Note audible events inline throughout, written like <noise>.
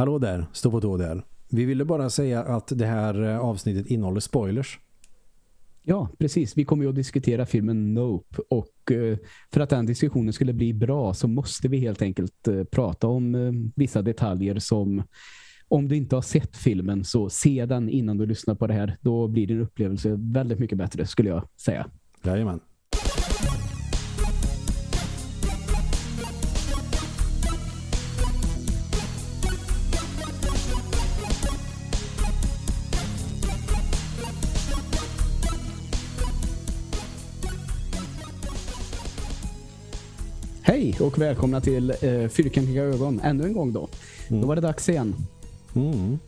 Hallå där, stå på tå där. Vi ville bara säga att det här eh, avsnittet innehåller spoilers. Ja, precis. Vi kommer ju att diskutera filmen Nope och eh, för att den diskussionen skulle bli bra så måste vi helt enkelt eh, prata om vissa detaljer som om du inte har sett filmen så se den innan du lyssnar på det här. Då blir din upplevelse väldigt mycket bättre skulle jag säga. Jajamän. Och välkomna till eh, Fyrkantiga ögon ännu en gång då. Mm. Då var det dags igen. Mm.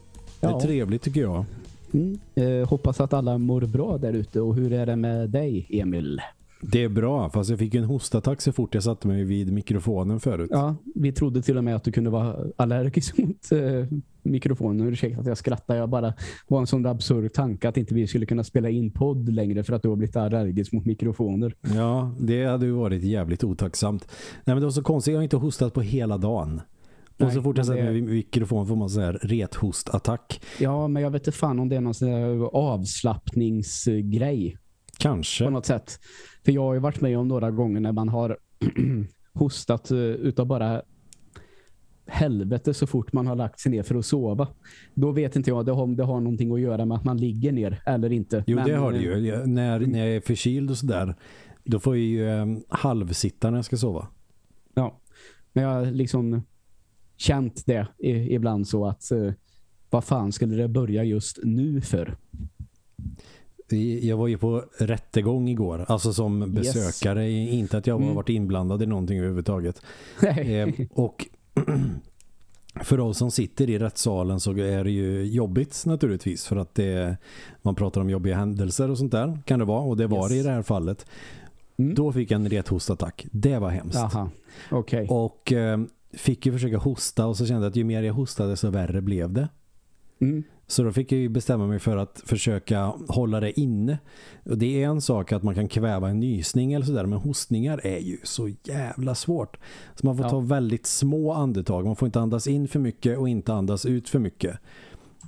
Det är Ja. trevligt tycker jag. Mm. Eh, hoppas att alla mår bra där ute. Och hur är det med dig, Emil? Det är bra, fast jag fick en hostattack så fort jag satte mig vid mikrofonen förut. Ja, vi trodde till och med att du kunde vara allergisk <laughs> mot eh, mikrofonen. Ursäkta att jag skrattar. Jag bara var en sån absurd tanke att inte vi skulle kunna spela in podd längre för att du har blivit allergisk mot mikrofoner. Ja, det hade ju varit jävligt otacksamt. Nej men det var så konstigt, jag har inte hostat på hela dagen. Och Nej, så fort jag sätter mig vid mikrofon får man så här rethostattack. Ja, men jag vet inte fan om det är någon sån här avslappningsgrej Kanske. på något sätt. För jag har ju varit med om några gånger när man har <clears throat> hostat eh, utav bara helvete så fort man har lagt sig ner för att sova. Då vet inte jag det har- om det har någonting att göra med att man ligger ner eller inte. Jo, Men, det har det eh, ju. Jag- När, när jag är förkyld och sådär, då får jag ju eh, halvsitta när jag ska sova. Ja, men jag har liksom känt det i, ibland så att eh, vad fan skulle det börja just nu för? Jag var ju på rättegång igår, alltså som Yes. besökare, inte att jag har Mm. varit inblandad i någonting överhuvudtaget. <laughs> Eh, och <clears throat> för oss som sitter i rättssalen så är det ju jobbigt naturligtvis för att det, man pratar om jobbiga händelser och sånt där kan det vara och det var Yes. det i det här fallet. Mm. Då fick jag en rethostattack. Det var hemskt. Jaha, okej. Och eh, fick ju försöka hosta och så kände jag att ju mer jag hostade så värre blev det. Mm. Så då fick jag ju bestämma mig för att försöka hålla det inne. Och det är en sak att man kan kväva en nysning eller sådär, men hostningar är ju så jävla svårt. Så man får Ja. ta väldigt små andetag. Man får inte andas in för mycket och inte andas ut för mycket.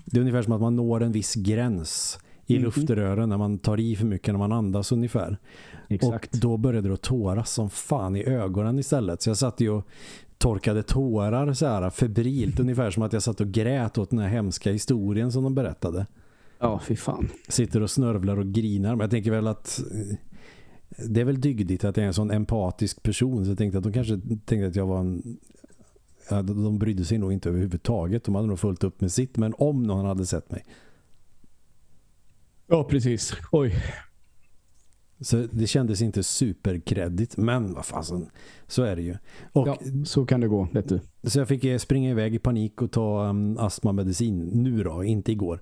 Det är ungefär som att man når en viss gräns i Mhm. luftrören när man tar i för mycket när man andas ungefär. Exakt. Och då började det att tåras som fan i ögonen istället. Så jag satt ju och torkade tårar så här febrilt. ungefär som att jag satt och grät åt den här hemska historien som de berättade. Ja, fy fan. Sitter och snörvlar och grinar. Men jag tänker väl att eh, det är väl dygdigt att jag är en sån empatisk person. Så jag tänkte att de kanske tänkte att jag var en... Ja, de de brydde sig nog inte överhuvudtaget. De hade nog fullt upp med sitt. Men om någon hade sett mig. Ja, precis. Oj. Så det kändes inte superkreddigt. Men vad fasen, så är det ju. Och Ja, så kan det gå, vet du. Så jag fick eh, springa iväg i panik och ta um, astmamedicin nu då, inte igår.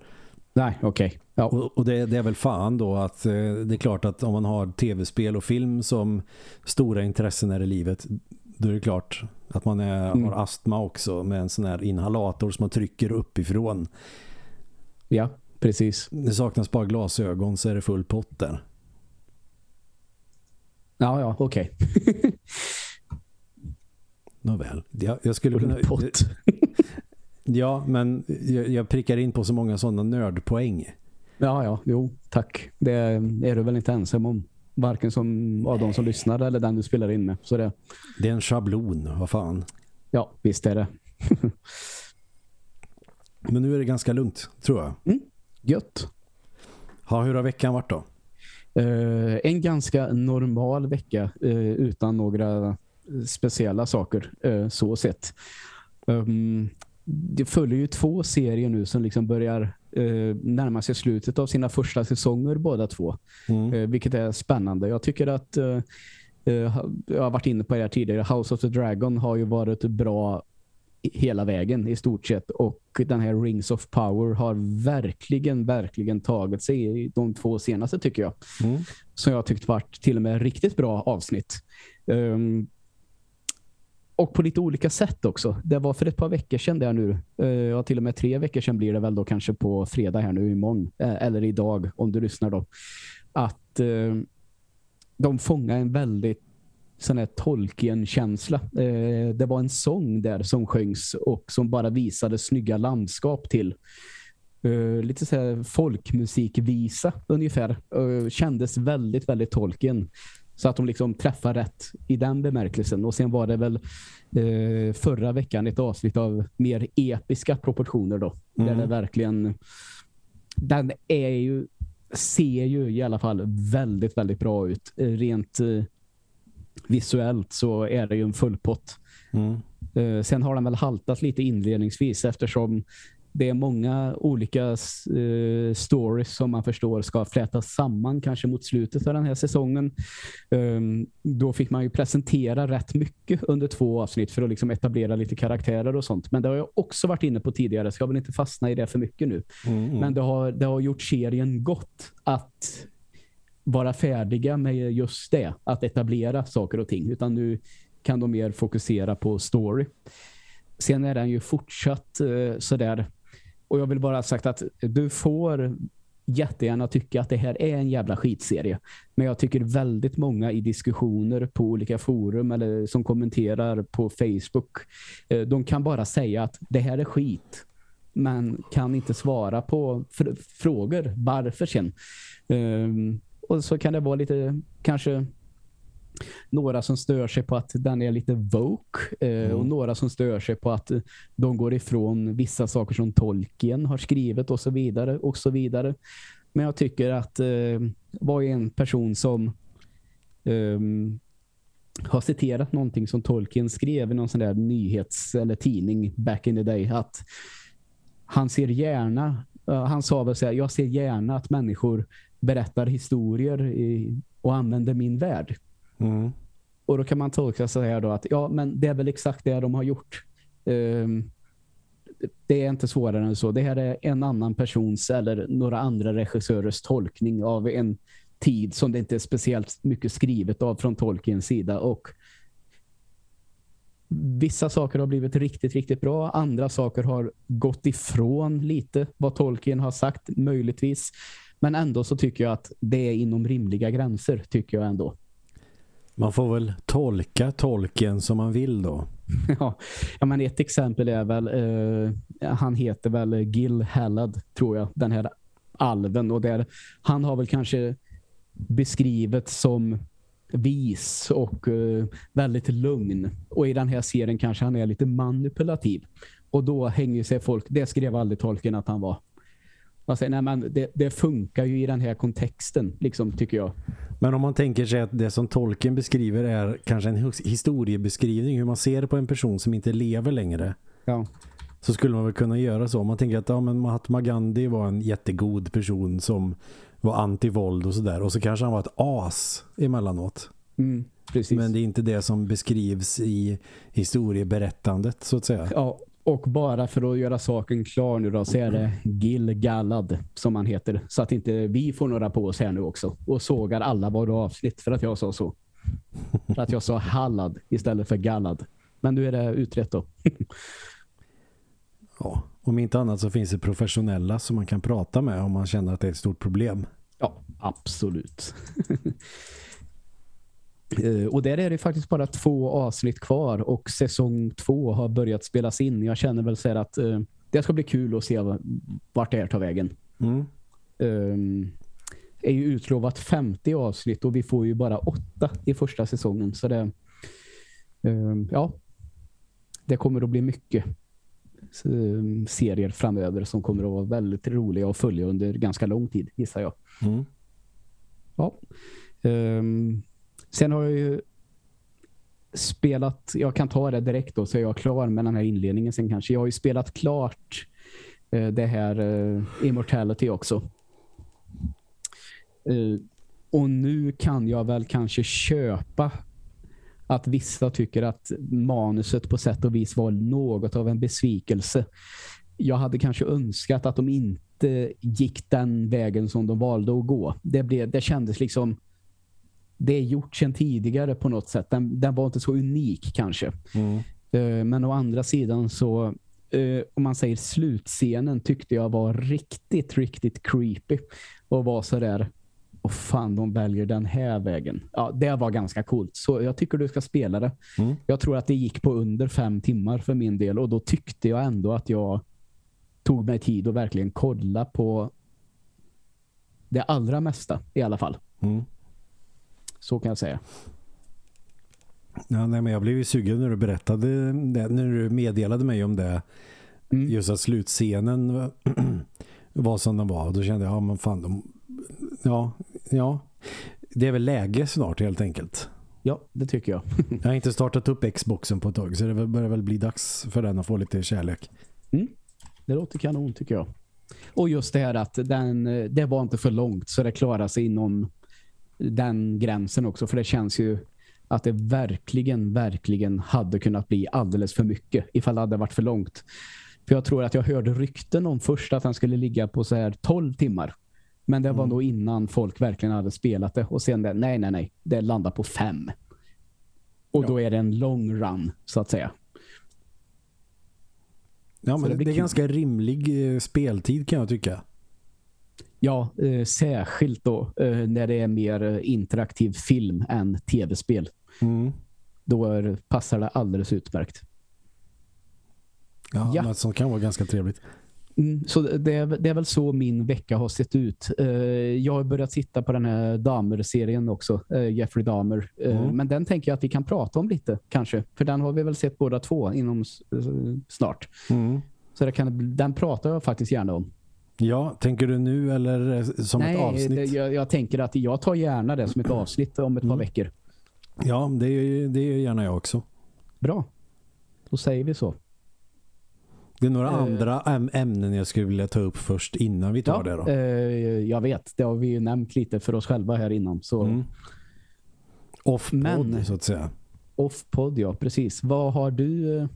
Nej, okej. Ja. Och, och det, det är väl fan då att eh, det är klart att om man har tv-spel och film som stora intressen här i livet, då är det klart att man är, Mm. har astma också med en sån här inhalator som man trycker uppifrån. ja, precis. Det saknas bara glasögon så är det full pott där. Ja, ja, okej. <laughs> Nåväl. Jag, jag skulle kunna... <laughs> Ja, men jag, jag prickar in på så många sådana nördpoäng. Ja, ja, jo, tack. Det är du väl inte ensam om. Varken som av de som lyssnar eller den du spelar in med. Så det, Det är en schablon, vad fan. ja, visst är det. <laughs> Men nu är det ganska lugnt, tror jag. Gött. Ja, hur har veckan varit då? Eh, en ganska normal vecka eh, utan några speciella saker uh, så sett. Um, det följer ju två serier nu som liksom börjar uh, närma sig slutet av sina första säsonger båda två. Mm. Eh, vilket är spännande. Jag tycker att eh, eh, jag har varit inne på det här tidigare. House of the Dragon har ju varit bra hela vägen i stort sett och den här Rings of Power har verkligen, verkligen tagit sig i de två senaste tycker jag. Mm. Som jag tyckt varit till och med riktigt bra avsnitt. Ehm, och på lite olika sätt också. Det var för ett par veckor sedan där nu. Uh, ja, till och med tre veckor sedan blir det väl då kanske på fredag här nu imorgon. eh, eller idag om du lyssnar då. Att eh, de fångar en väldigt sån här Tolkien-känsla. Eh, det var en sång där som sjöngs och som bara visade snygga landskap till. Uh, lite så här folkmusikvisa ungefär. Uh, kändes väldigt, väldigt Tolkien. Så att de liksom träffar rätt i den bemärkelsen. Och sen var det väl uh, förra veckan ett avsnitt av mer episka proportioner då. Mm. Där det verkligen den är ju ser ju i alla fall väldigt, väldigt bra ut. Rent visuellt så är det ju en fullpott. Mm. sen har den väl haltat lite inledningsvis eftersom det är många olika uh, stories som man förstår ska flätas samman kanske mot slutet av den här säsongen. Um, då fick man ju presentera rätt mycket under två avsnitt för att liksom etablera lite karaktärer och sånt. Men det har jag också varit inne på tidigare så jag vill inte fastna i det för mycket nu. Mm. Men det har, det har gjort serien gott att vara färdiga med just det. Att etablera saker och ting. Utan nu kan de mer fokusera på story. Sen är den ju fortsatt eh, sådär och jag vill bara ha sagt att du får jättegärna tycka att det här är en jävla skitserie. Men jag tycker väldigt många i diskussioner på olika forum eller som kommenterar på Facebook, eh, de kan bara säga att det här är skit. Men kan inte svara på frågor. Varför sen? Ehm, Um, och så kan det vara lite kanske några som stör sig på att den är lite woke eh, mm. och några som stör sig på att de går ifrån vissa saker som Tolkien har skrivit och så vidare och så vidare. Men jag tycker att eh, var en person som eh, har citerat någonting som Tolkien skrev i någon sån där nyhets- eller tidning back in the day att han ser gärna han sa väl så här, jag ser gärna att människor berättar historier i, och använder min värld. Mm. Och då kan man tolka så här då att ja, men det är väl exakt det de har gjort. Um, det är inte svårare än så. Det här är en annan persons eller några andra regissörers tolkning av en tid som det inte är speciellt mycket skrivet av från Tolkiens sida. Och vissa saker har blivit riktigt, riktigt bra. Andra saker har gått ifrån lite vad Tolkien har sagt, möjligtvis. Men ändå så tycker jag att det är inom rimliga gränser, tycker jag ändå. Man får väl tolka tolken som man vill då. <laughs> ja, men ett exempel är väl eh, han heter väl Gil Hallad tror jag, den här alven och där han har väl kanske beskrivit som vis och eh, väldigt lugn. Och i den här serien kanske han är lite manipulativ. Och då hänger sig folk, det skrev aldrig tolken att han var. Alltså, nej, men det, det, funkar ju i den här kontexten, liksom, tycker jag. Men om man tänker sig att det som tolken beskriver är kanske en historiebeskrivning, hur man ser på en person som inte lever längre. Ja. Så skulle man väl kunna göra så. Om man tänker att ja, men Mahatma Gandhi var en jättegod person som var anti-våld och sådär. Och så kanske han var ett as emellanåt. Mm, precis. Men det är inte det som beskrivs i historieberättandet så att säga. Ja, och bara för att göra saken klar nu då så är det Gil Gallad som han heter. Så att inte vi får några på oss här nu också. Och sågar alla våra avsnitt för att jag sa så. För att jag sa Hallad istället för Gallad. Men nu är det utrett då. ja, om inte annat så finns det professionella som man kan prata med om man känner att det är ett stort problem. Ja, absolut. <laughs> Uh, och där är det faktiskt bara två avsnitt kvar och säsong två har börjat spelas in. Jag känner väl så att uh, det ska bli kul att se vart det här tar vägen. Mm. Um, är ju utlovat 50 avsnitt och vi får ju bara åtta i första säsongen. Så det, um, ja, det kommer att bli mycket um, serier framöver som kommer att vara väldigt roliga att följa under ganska lång tid, gissar jag. Mm. Ja. Um, Sen har jag ju spelat, jag kan ta det direkt då så är jag klar med den här inledningen sen kanske. Jag har ju spelat klart eh, det här eh, Immortality också. Eh, och nu kan jag väl kanske köpa att vissa tycker att manuset på sätt och vis var något av en besvikelse. Jag hade kanske önskat att de inte gick den vägen som de valde att gå. Det, blev, det kändes liksom det är gjort sedan tidigare på något sätt. Den, den var inte så unik kanske. Mm. Uh, men å andra sidan så uh, om man säger slutscenen tyckte jag var riktigt, riktigt creepy. Och var så där och fan, de väljer den här vägen. Ja, det var ganska coolt. Så jag tycker du ska spela det. Mm. Jag tror att det gick på under fem timmar för min del. Och då tyckte jag ändå att jag tog mig tid att verkligen kolla på det allra mesta i alla fall. Mm. Så kan jag säga. Ja, nej, men jag blev ju sugen när du berättade det, när du meddelade mig om det. Mm. Just att slutscenen var <clears throat> som den var. Då kände jag, ja men fan, de, ja, ja. Det är väl läge snart helt enkelt. Ja, det tycker jag. <laughs> Jag har inte startat upp Xboxen på ett tag så det börjar väl bli dags för den att få lite kärlek. Det låter kanon tycker jag. Och just det här att den, det var inte för långt så det klarar sig inom den gränsen också. För det känns ju att det verkligen, verkligen hade kunnat bli alldeles för mycket ifall det hade varit för långt. För jag tror att jag hörde rykten om först att den skulle ligga på så här 12 timmar. Men det var Mm. nog innan folk verkligen hade spelat det. Och sen det, nej, nej, nej. Det landar på fem. Och Ja. då är det en long run, så att säga. Ja, men det det, är kul. ganska rimlig eh, speltid kan jag tycka. Ja, eh, särskilt då eh, när det är mer eh, interaktiv film än tv-spel. Mm. Då är, passar det alldeles utmärkt. Ja, Ja. Som kan vara ganska trevligt. Mm, så det är, det är väl så min vecka har sett ut. Eh, jag har börjat titta på den här Dahmer-serien också, eh, Jeffrey Dahmer. Eh, Mm. Men den tänker jag att vi kan prata om lite, kanske. För den har vi väl sett båda två inom eh, snart. Mm. Så det kan, den pratar jag faktiskt gärna om. Ja, tänker du nu eller eh, som Nej, ett avsnitt? det, jag, jag tänker att jag tar gärna det som ett avsnitt om ett par Mm. veckor. Ja, det är, det är gärna jag också. Bra. Då säger vi så. Det är några Eh. andra äm- ämnen jag skulle vilja ta upp först innan vi tar det då. eh, jag vet. Det har vi ju nämnt lite för oss själva här innan. Så Mm. Off-podd Men- så att säga. off-podd, ja. Precis. Vad har du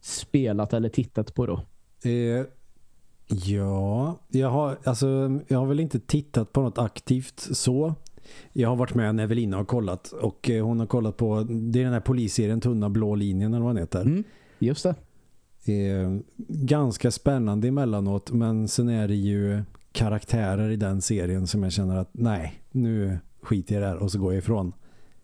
spelat eller tittat på då? Eh, ja, jag har, alltså, jag har väl inte tittat på något aktivt så. Jag har varit med när Evelina har kollat och eh, hon har kollat på, det är den här polisserien Tunna blå linjen eller vad den heter. Mm, just det. Eh, ganska spännande emellanåt men sen är det ju karaktärer i den serien som jag känner att nej, nu skiter jag där och så går jag ifrån.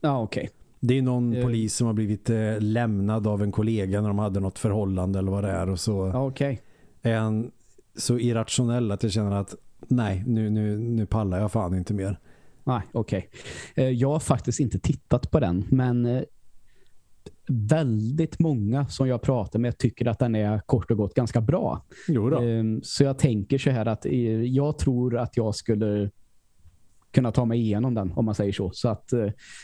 Ja, okej. Det är någon Eh. polis som har blivit eh, lämnad av en kollega när de hade något förhållande eller vad det är och så okej. han så irrationell att jag känner att nej, nu, nu, nu pallar jag fan inte mer. Nej, okej. Eh, Jag har faktiskt inte tittat på den, men eh, väldigt många som jag pratar med tycker att den är kort och gott ganska bra. Ehm, Så jag tänker så här att eh, jag tror att jag skulle kunna ta mig igenom den, om man säger så. Så att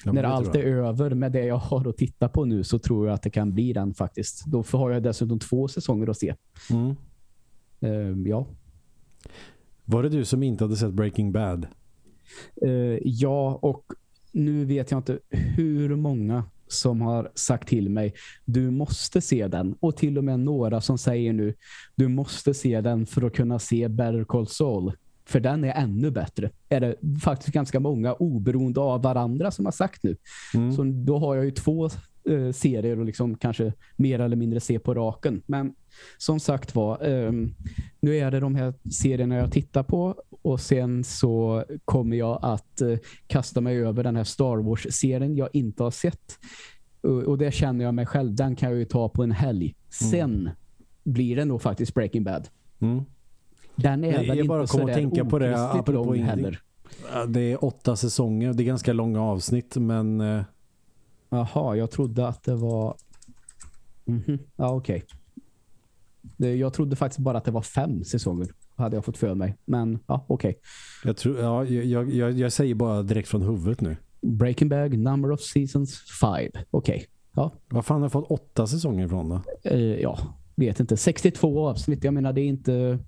Ja, när allt är över med det jag har att titta på nu så tror jag att det kan bli den faktiskt. Då har jag dessutom två säsonger att se. Mm. Ehm, ja. Var det du som inte hade sett Breaking Bad? Eh, ja, och nu vet jag inte hur många som har sagt till mig du måste se den. Och till och med några som säger nu du måste se den för att kunna se Better Call Saul. För den är ännu bättre. Är det faktiskt ganska många oberoende av varandra som har sagt nu. Mm. Så då har jag ju två eh, serier och liksom kanske mer eller mindre se på raken. Men som sagt var, ehm, nu är det de här serierna jag tittar på och sen så kommer jag att eh, kasta mig över den här Star Wars-serien jag inte har sett. Och, och det känner jag mig själv, den kan jag ju ta på en helg. Sen blir det nog faktiskt Breaking Bad. Mm. Den är Nej, väl jag bara inte kom att tänka på det, apropå heller. Det är åtta säsonger. Det är ganska långa avsnitt men eh, Jaha, jag trodde att det var... Mhm, Ja, okej. Det- Jag trodde faktiskt bara att det var fem säsonger. Hade jag fått för mig. Men ja, okej. jag, tror, ja, jag, jag, jag säger bara direkt från huvudet nu. Breaking Bad, number of seasons, five. Okej. Ja, Vad fan har jag fått åtta säsonger ifrån då? eh, ja, vet inte. 62 avsnitt. Jag menar, det är inte...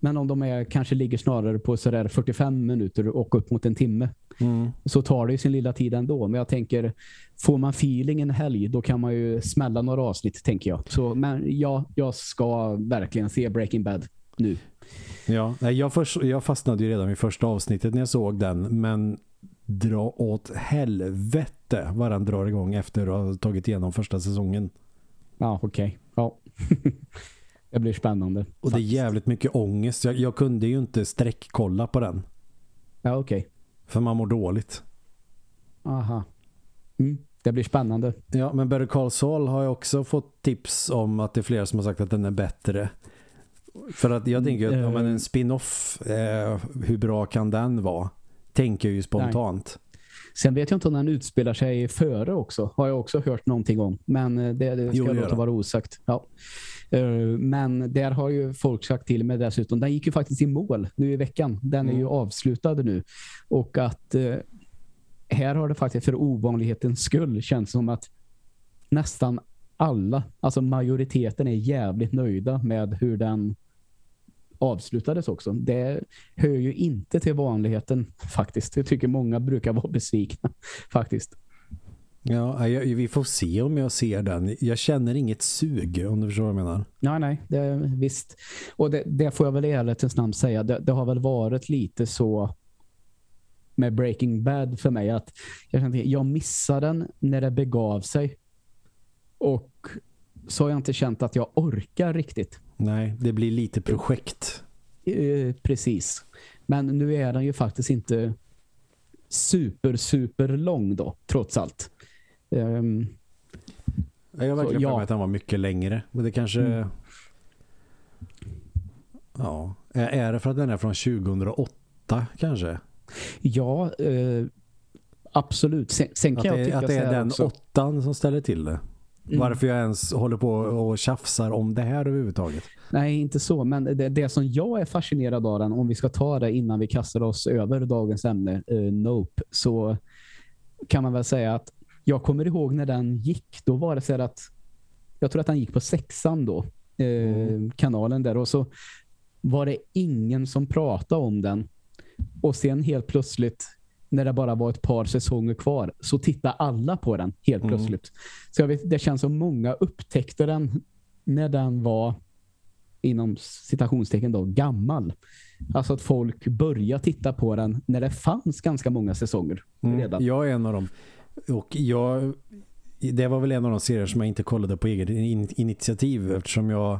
Men om de är, kanske ligger snarare på sådär 45 minuter och upp mot en timme Mm. så tar det ju sin lilla tid ändå. Men jag tänker, får man feeling en helg då kan man ju smälla några avsnitt, tänker jag. Så, men ja, jag ska verkligen se Breaking Bad nu. Ja, jag, först, jag fastnade ju redan vid första avsnittet när jag såg den men dra åt helvete vad den drar igång efter att ha tagit igenom första säsongen. Ja, okej. Ja. <laughs> det blir spännande. Och det är jävligt mycket ångest. Jag, jag kunde ju inte sträckkolla på den. Ja, okej. Okay. För man mår dåligt. Aha. Mm, det blir spännande. Ja, men Better Call Saul har jag också fått tips om att det är flera som har sagt att den är bättre. För att jag tänker att mm, ja, en spin-off, eh, hur bra kan den vara? Tänker ju spontant. Nej. Sen vet jag inte om den utspelar sig före också. Har jag också hört någonting om. Men eh, det, det ska jo, jag låta vara osagt. Ja. Uh, men där har ju folk sagt till mig dessutom. Den gick ju faktiskt i mål nu i veckan. Den är ju mm. avslutad nu. Och att uh, här har det faktiskt för ovanlighetens skull känts som att nästan alla, alltså majoriteten är jävligt nöjda med hur den avslutades också. Det hör ju inte till vanligheten faktiskt. Jag tycker många brukar vara besvikna <laughs> faktiskt. Ja, jag, vi får se om jag ser den. Jag känner inget sug om du förstår vad jag menar. Nej, nej, det, visst. Och det, det får jag väl i ärlighetens namn säga. Det, det, har väl varit lite så med Breaking Bad för mig att jag, kände, jag missade den när det begav sig. Och så har jag inte känt att jag orkar riktigt. Nej, det blir lite projekt. Eh, precis. Men nu är den ju faktiskt inte super, super lång då, trots allt. Um, jag har verkligen för mig att den var mycket längre. Men det kanske... Mm. Ja. Är det för att den är från 2008 kanske? Ja, eh, absolut. Sen, sen kan att jag tycka Att det är den också. åttan som ställer till det. Mm. Varför jag ens håller på och tjafsar om det här överhuvudtaget. Nej, inte så. Men det, det som jag är fascinerad av den, om vi ska ta det innan vi kastar oss över dagens ämne, uh, Nope, så kan man väl säga att jag kommer ihåg när den gick. Då var det så att jag tror att den gick på sexan då. Eh, mm. kanalen där. Och så var det ingen som pratade om den. Och sen helt plötsligt när det bara var ett par säsonger kvar så tittade alla på den helt mm. plötsligt. Så jag vet, det känns som många upptäckte den när den var inom citationstecken då gammal. Alltså att folk började titta på den när det fanns ganska många säsonger mm. redan. Mm, jag är en av dem. Och jag det var väl en av de serier som jag inte kollade på eget initiativ eftersom jag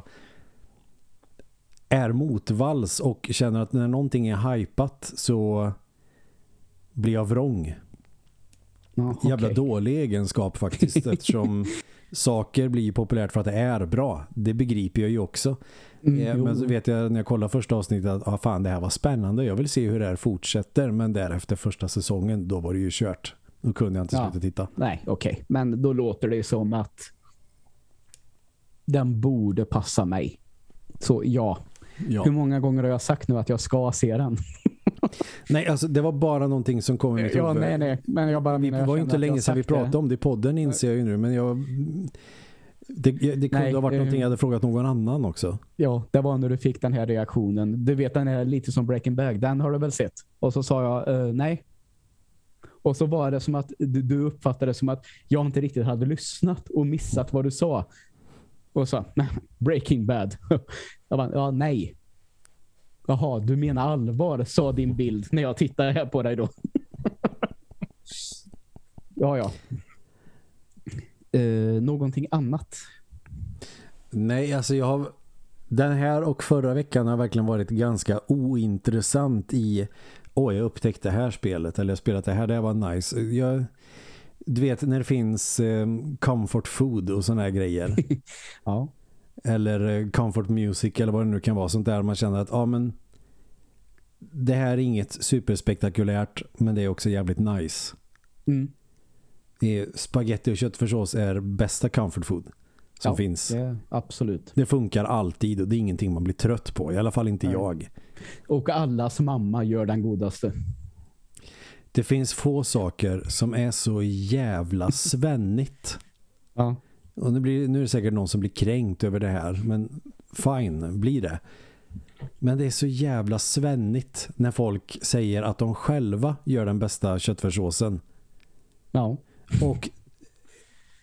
är motvalls och känner att när någonting är hypat så blir jag vrång. Ja, okay. Jävla dålig egenskap faktiskt <laughs> eftersom saker blir populärt för att det är bra. Det begriper jag ju också. Mm, eh, men så vet jag när jag kollade första avsnittet att ah, fan, det här var spännande. Jag vill se hur det här fortsätter. Men därefter första säsongen, då var det ju kört. Då kunde jag inte sluta titta. Nej, okej. Okay. Men då låter det som att den borde passa mig. Så ja. ja. Hur många gånger har jag sagt nu att jag ska se den? <laughs> nej, alltså det var bara någonting som kom i mitt ja, nej, nej. Men jag bara, det var ju inte länge sedan vi pratade det. om det i podden inser jag ju nu. Men jag... Det, det kunde nej, ha varit eh, någonting jag hade frågat någon annan också. Ja, det var när du fick den här reaktionen. Du vet den är lite som Breaking Bag. Den har du väl sett? Och så sa jag, uh, nej, och så var det som att du uppfattade det som att jag inte riktigt hade lyssnat och missat vad du sa. Och så, Breaking Bad. <laughs> Jag bara, ja nej. Jaha, du menar allvar, sa din bild när jag tittade här på dig då. <laughs> ja, ja. Eh, någonting annat? Nej, alltså jag har den här och förra veckan har verkligen varit ganska ointressant i åh jag upptäckte det här spelet eller jag spelat det här, det var nice. Jag, du vet när det finns eh, comfort food och såna här grejer. <laughs> ja. Eller eh, comfort music eller vad det nu kan vara. Sånt där man känner att ja men det här är inget superspektakulärt men det är också jävligt nice. Mm. Spaghetti och köttfärssås är bästa comfort food som ja, finns. Det, absolut. Det funkar alltid och det är ingenting man blir trött på. I alla fall inte Nej. jag. Och allas mamma gör den godaste. Det finns få saker som är så jävla svennigt. ja. Och nu, blir, nu är det säkert någon som blir kränkt över det här. Men fine, blir det. Men det är så jävla svennigt när folk säger att de själva gör den bästa köttfärssåsen. Ja. Och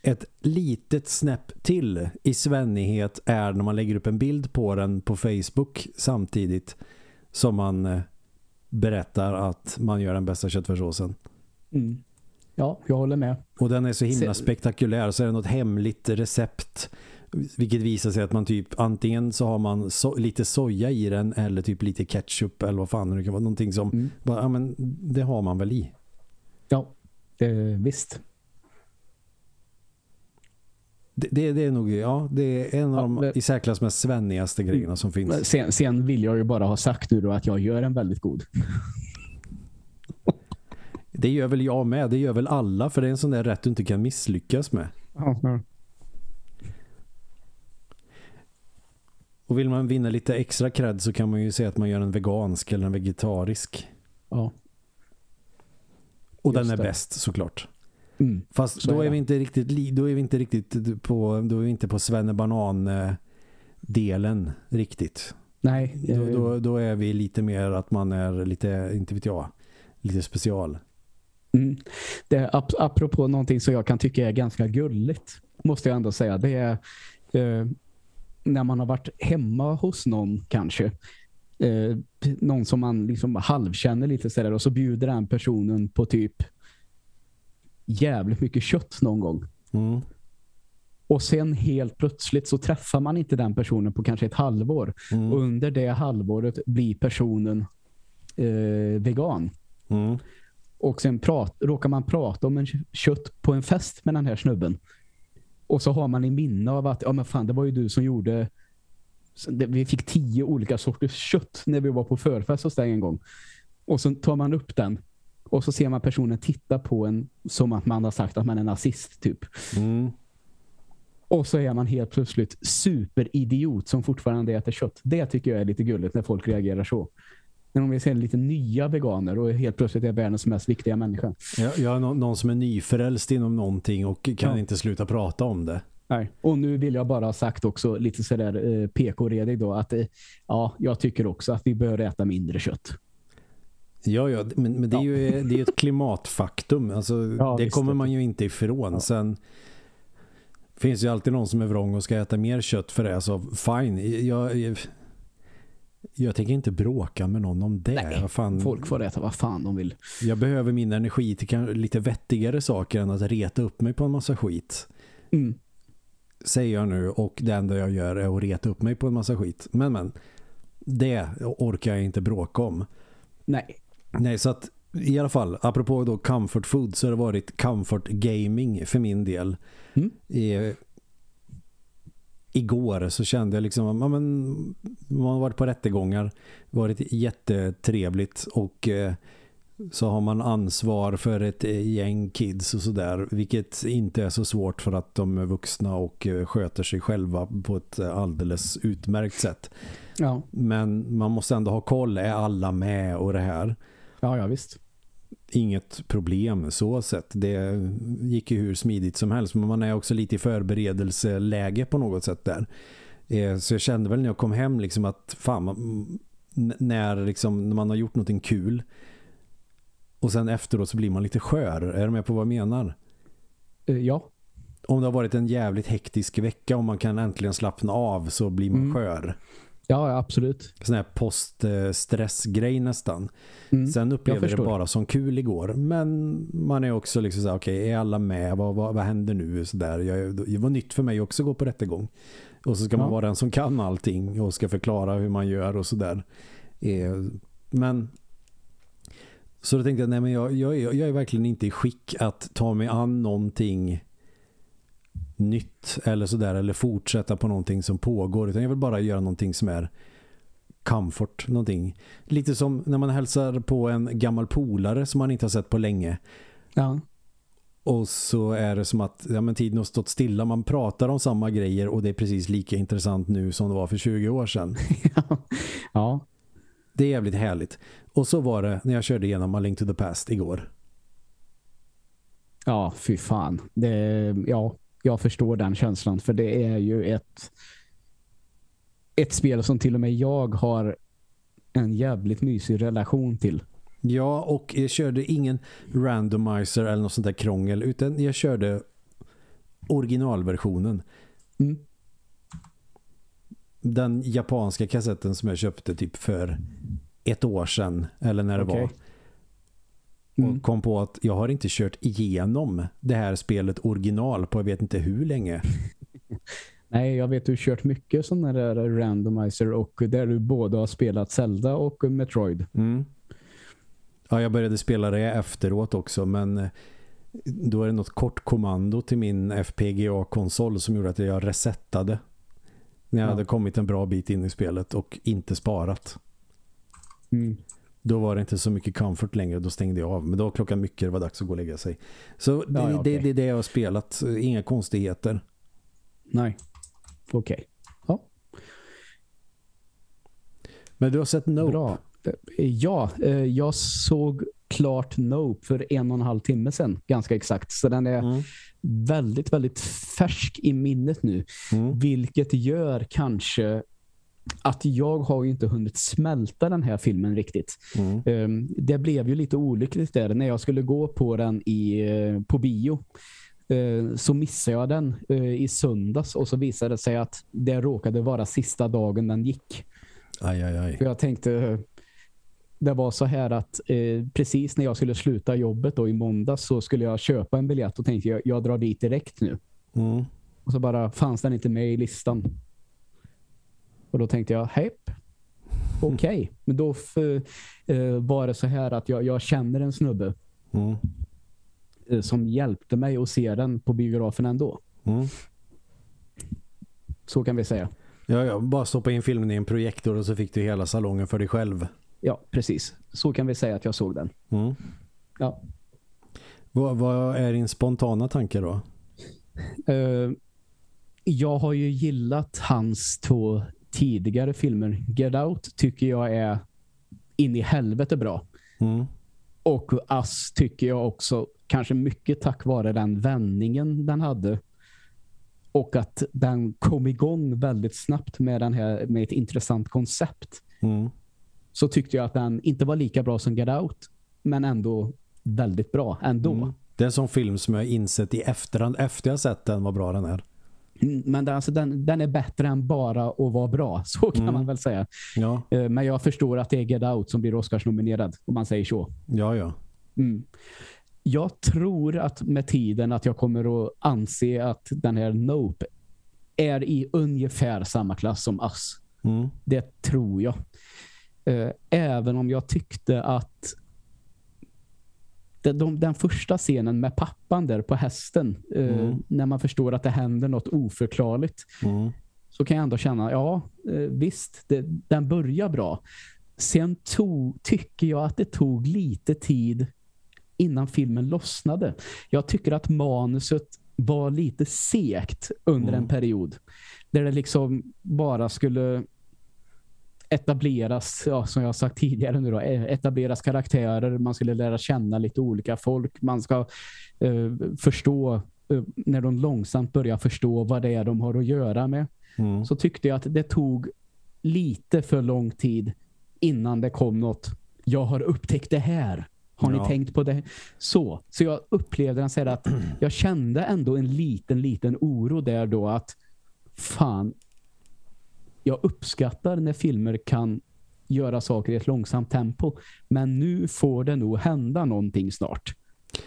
ett litet snäpp till i svennighet är när man lägger upp en bild på den på Facebook samtidigt som man eh, berättar att man gör den bästa köttfärssåsen. Mm. Ja, jag håller med. Och den är så himla spektakulär. Så är det något hemligt recept Vilket visar sig att man typ antingen så har man so lite soja i den eller typ lite ketchup eller vad fan det kan vara. Någonting som, mm. bara, ja men det har man väl i. Ja, eh, visst. Det, det, det, är nog ja, det är en av ja, de i särklass mest svennigaste grejerna som finns. Sen, sen vill jag ju bara ha sagt nu då att jag gör en väldigt god. <laughs> Det gör väl jag med. Det gör väl alla. För det är en sån där rätt du inte kan misslyckas med. Ja. Och vill man vinna lite extra cred så kan man ju säga att man gör en vegansk eller en vegetarisk. Ja. Och Just den är det. bäst såklart. Mm. Fast så då är, är vi inte riktigt då är vi inte riktigt på då är vi inte på svennebanan delen riktigt. Nej. Då, då, då, är vi lite mer att man är lite, inte vet jag, lite special. Mm. Det, ap apropå någonting som jag kan tycka är ganska gulligt måste jag ändå säga. Det är eh, när man har varit hemma hos någon kanske. Eh, någon som man liksom halvkänner lite sådär och så bjuder den personen på typ jävligt mycket kött någon gång. Mm. Och sen helt plötsligt så träffar man inte den personen på kanske ett halvår. Mm. Och under det halvåret blir personen eh, vegan. Mm. Och sen prat, råkar man prata om en kött på en fest med den här snubben. Och så har man i minne av att ja men fan, det var ju du som gjorde vi fick tio olika sorters kött när vi var på förfest hos dig en gång. Och så tar man upp den och så ser man personen titta på en som att man har sagt att man är nazist typ. Mm. Och så är man helt plötsligt superidiot som fortfarande äter kött. Det tycker jag är lite gulligt när folk reagerar så när de vill se lite nya veganer och helt plötsligt är världens mest viktiga människa. Ja, jag är någon som är nyfrälst inom någonting och kan ja. inte sluta prata om det. Nej. Och nu vill jag bara ha sagt också lite sådär eh, PK-redig då att eh, ja, jag tycker också att vi bör äta mindre kött. Ja, ja men, men det är ju det är ett klimatfaktum. Alltså, <laughs> ja, det kommer man ju inte ifrån. Ja. Sen finns ju alltid någon som är vrång och ska äta mer kött för det. Så fine. Jag, jag jag tänker inte bråka med någon om det. Nej, fan, folk får äta vad fan de vill. Jag behöver min energi till lite vettigare saker än att reta upp mig på en massa skit. Mm. Säger jag nu och det enda jag gör är att reta upp mig på en massa skit. Men men, det orkar jag inte bråka om. Nej. Nej, så att i alla fall, apropå då comfort food så har det varit comfort gaming för min del. Mm igår så kände jag liksom ja, men, man har varit på rättegångar varit jättetrevligt och eh, så har man ansvar för ett gäng kids och sådär vilket inte är så svårt för att de är vuxna och eh, sköter sig själva på ett alldeles utmärkt sätt. Ja. Men man måste ändå ha koll, är alla med och det här? Ja, ja visst inget problem så sett. Det gick ju hur smidigt som helst. Men man är också lite i förberedelseläge på något sätt där. Eh, så jag kände väl när jag kom hem liksom att fan, när, liksom, när man har gjort någonting kul och sen efteråt så blir man lite skör. Är du med på vad jag menar? Eh, ja. Om det har varit en jävligt hektisk vecka och man kan äntligen slappna av så blir man mm. skör. Ja, absolut. Sån här poststressgrej nästan. Mm, Sen upplevde jag det bara som kul igår. Men man är också liksom så här, okej, okay, är alla med? Vad, vad, vad händer nu? Så där. Jag, det var nytt för mig också att gå på rättegång. Och så ska man vara den som kan allting och ska förklara hur man gör och sådär. Eh, men så då tänkte jag, nej men jag, jag, jag är verkligen inte i skick att ta mig an någonting nytt eller sådär eller fortsätta på någonting som pågår utan jag vill bara göra någonting som är comfort, någonting. Lite som när man hälsar på en gammal polare som man inte har sett på länge. Ja. Och så är det som att ja, men tiden har stått stilla. Man pratar om samma grejer och det är precis lika intressant nu som det var för 20 år sedan. <laughs> ja. Det är jävligt härligt. Och så var det när jag körde igenom A Link to the Past igår. Ja, fy fan. Det, ja, jag förstår den känslan. För det är ju ett ett spel som till och med jag har en jävligt mysig relation till. Ja, och jag körde ingen randomizer eller något sånt där krångel utan jag körde originalversionen. Mm. Den japanska kassetten som jag köpte typ för ett år sedan eller när det okay. var. Mm. Och kom på att jag har inte kört igenom det här spelet original på jag vet inte hur länge. <laughs> Nej, jag vet du har kört mycket sådana där randomizer och där du både har spelat Zelda och Metroid. Mm. Ja, jag började spela det efteråt också men eh, då är det något kort kommando till min FPGA-konsol som gjorde att jag resettade när jag Ja. hade kommit en bra bit in i spelet och inte sparat. Mm. Då var det inte så mycket comfort längre, då stängde jag av. Men då var klockan mycket, det var dags att gå och lägga sig. Så det, Ja, ja, okej. det, det är det jag har spelat, inga konstigheter. Nej. Okej. Men du har sett Nope? Bra. Eh, Ja, eh, jag såg klart Nope för en och en halv timme sedan, ganska exakt. Så den är Mm. väldigt, väldigt färsk i minnet nu. Mm. Vilket gör kanske att jag har inte hunnit smälta den här filmen riktigt. Mm. Ehm, Det blev ju lite olyckligt där när jag skulle gå på den i, eh, på bio. eh, Så missade jag den eh, i söndags och så visade det sig att det råkade vara sista dagen den gick. Aj, aj, aj. För jag tänkte, det var så här att eh, precis när jag skulle sluta jobbet då i måndag så skulle jag köpa en biljett och tänkte jag, jag drar dit direkt nu. Mm. Och så bara fanns den inte med i listan. Och då tänkte jag, hepp. Okej. <laughs> Men då f- eh, var det så här att jag, jag känner en snubbe Mm. eh, som hjälpte mig att se den på biografen ändå. Mm. Så kan vi säga. Ja, ja, bara stoppa in filmen i en projektor och så fick du hela salongen för dig själv. Ja, precis. Så kan vi säga att jag såg den. Mm. Ja. Vad, vad är din spontana tanke då? Eh, jag har ju gillat hans två tidigare filmer. Get Out tycker jag är in i helvete bra. Mm. Och Us tycker jag också, kanske mycket tack vare den vändningen den hade. Och att den kom igång väldigt snabbt med, den här, med ett intressant koncept. Mm. Så tyckte jag att den inte var lika bra som Get Out. Men ändå väldigt bra ändå. Mm. Det är en sån film som jag har insett i efterhand efter jag sett den vad bra den är. Men den, alltså, den, den är bättre än bara att vara bra. <laughs> Så kan Mm. man väl säga. Ja, Eh, Men jag förstår att det är Get Out som blir Oscars-nominerad. Om man säger så. ja, ja. Mm. Jag tror att med tiden att jag kommer att anse att den här Nope är i ungefär samma klass som Us. Mm. Det tror jag. Eh, Även om jag tyckte att de, den första scenen med pappan där på hästen, eh, Mm. när man förstår att det händer något oförklarligt, Mm. så kan jag ändå känna, ja eh, visst, det, den börjar bra. Sen tog, tycker jag att det tog lite tid innan filmen lossnade. Jag tycker att manuset var lite segt under Mm. en period. Där det liksom bara skulle etableras, ja, som jag har sagt tidigare nu då, eh, etableras karaktärer, man skulle lära känna lite olika folk, man ska eh, förstå eh, när de långsamt börjar förstå vad det är de har att göra med Mm. så tyckte jag att det tog lite för lång tid innan det kom något. Jag har upptäckt det här. Har Ja. ni tänkt på det? Så. Så jag upplevde den så att jag kände ändå en liten, liten oro där då att fan, jag uppskattar när filmer kan göra saker i ett långsamt tempo. Men nu får det nog hända någonting snart.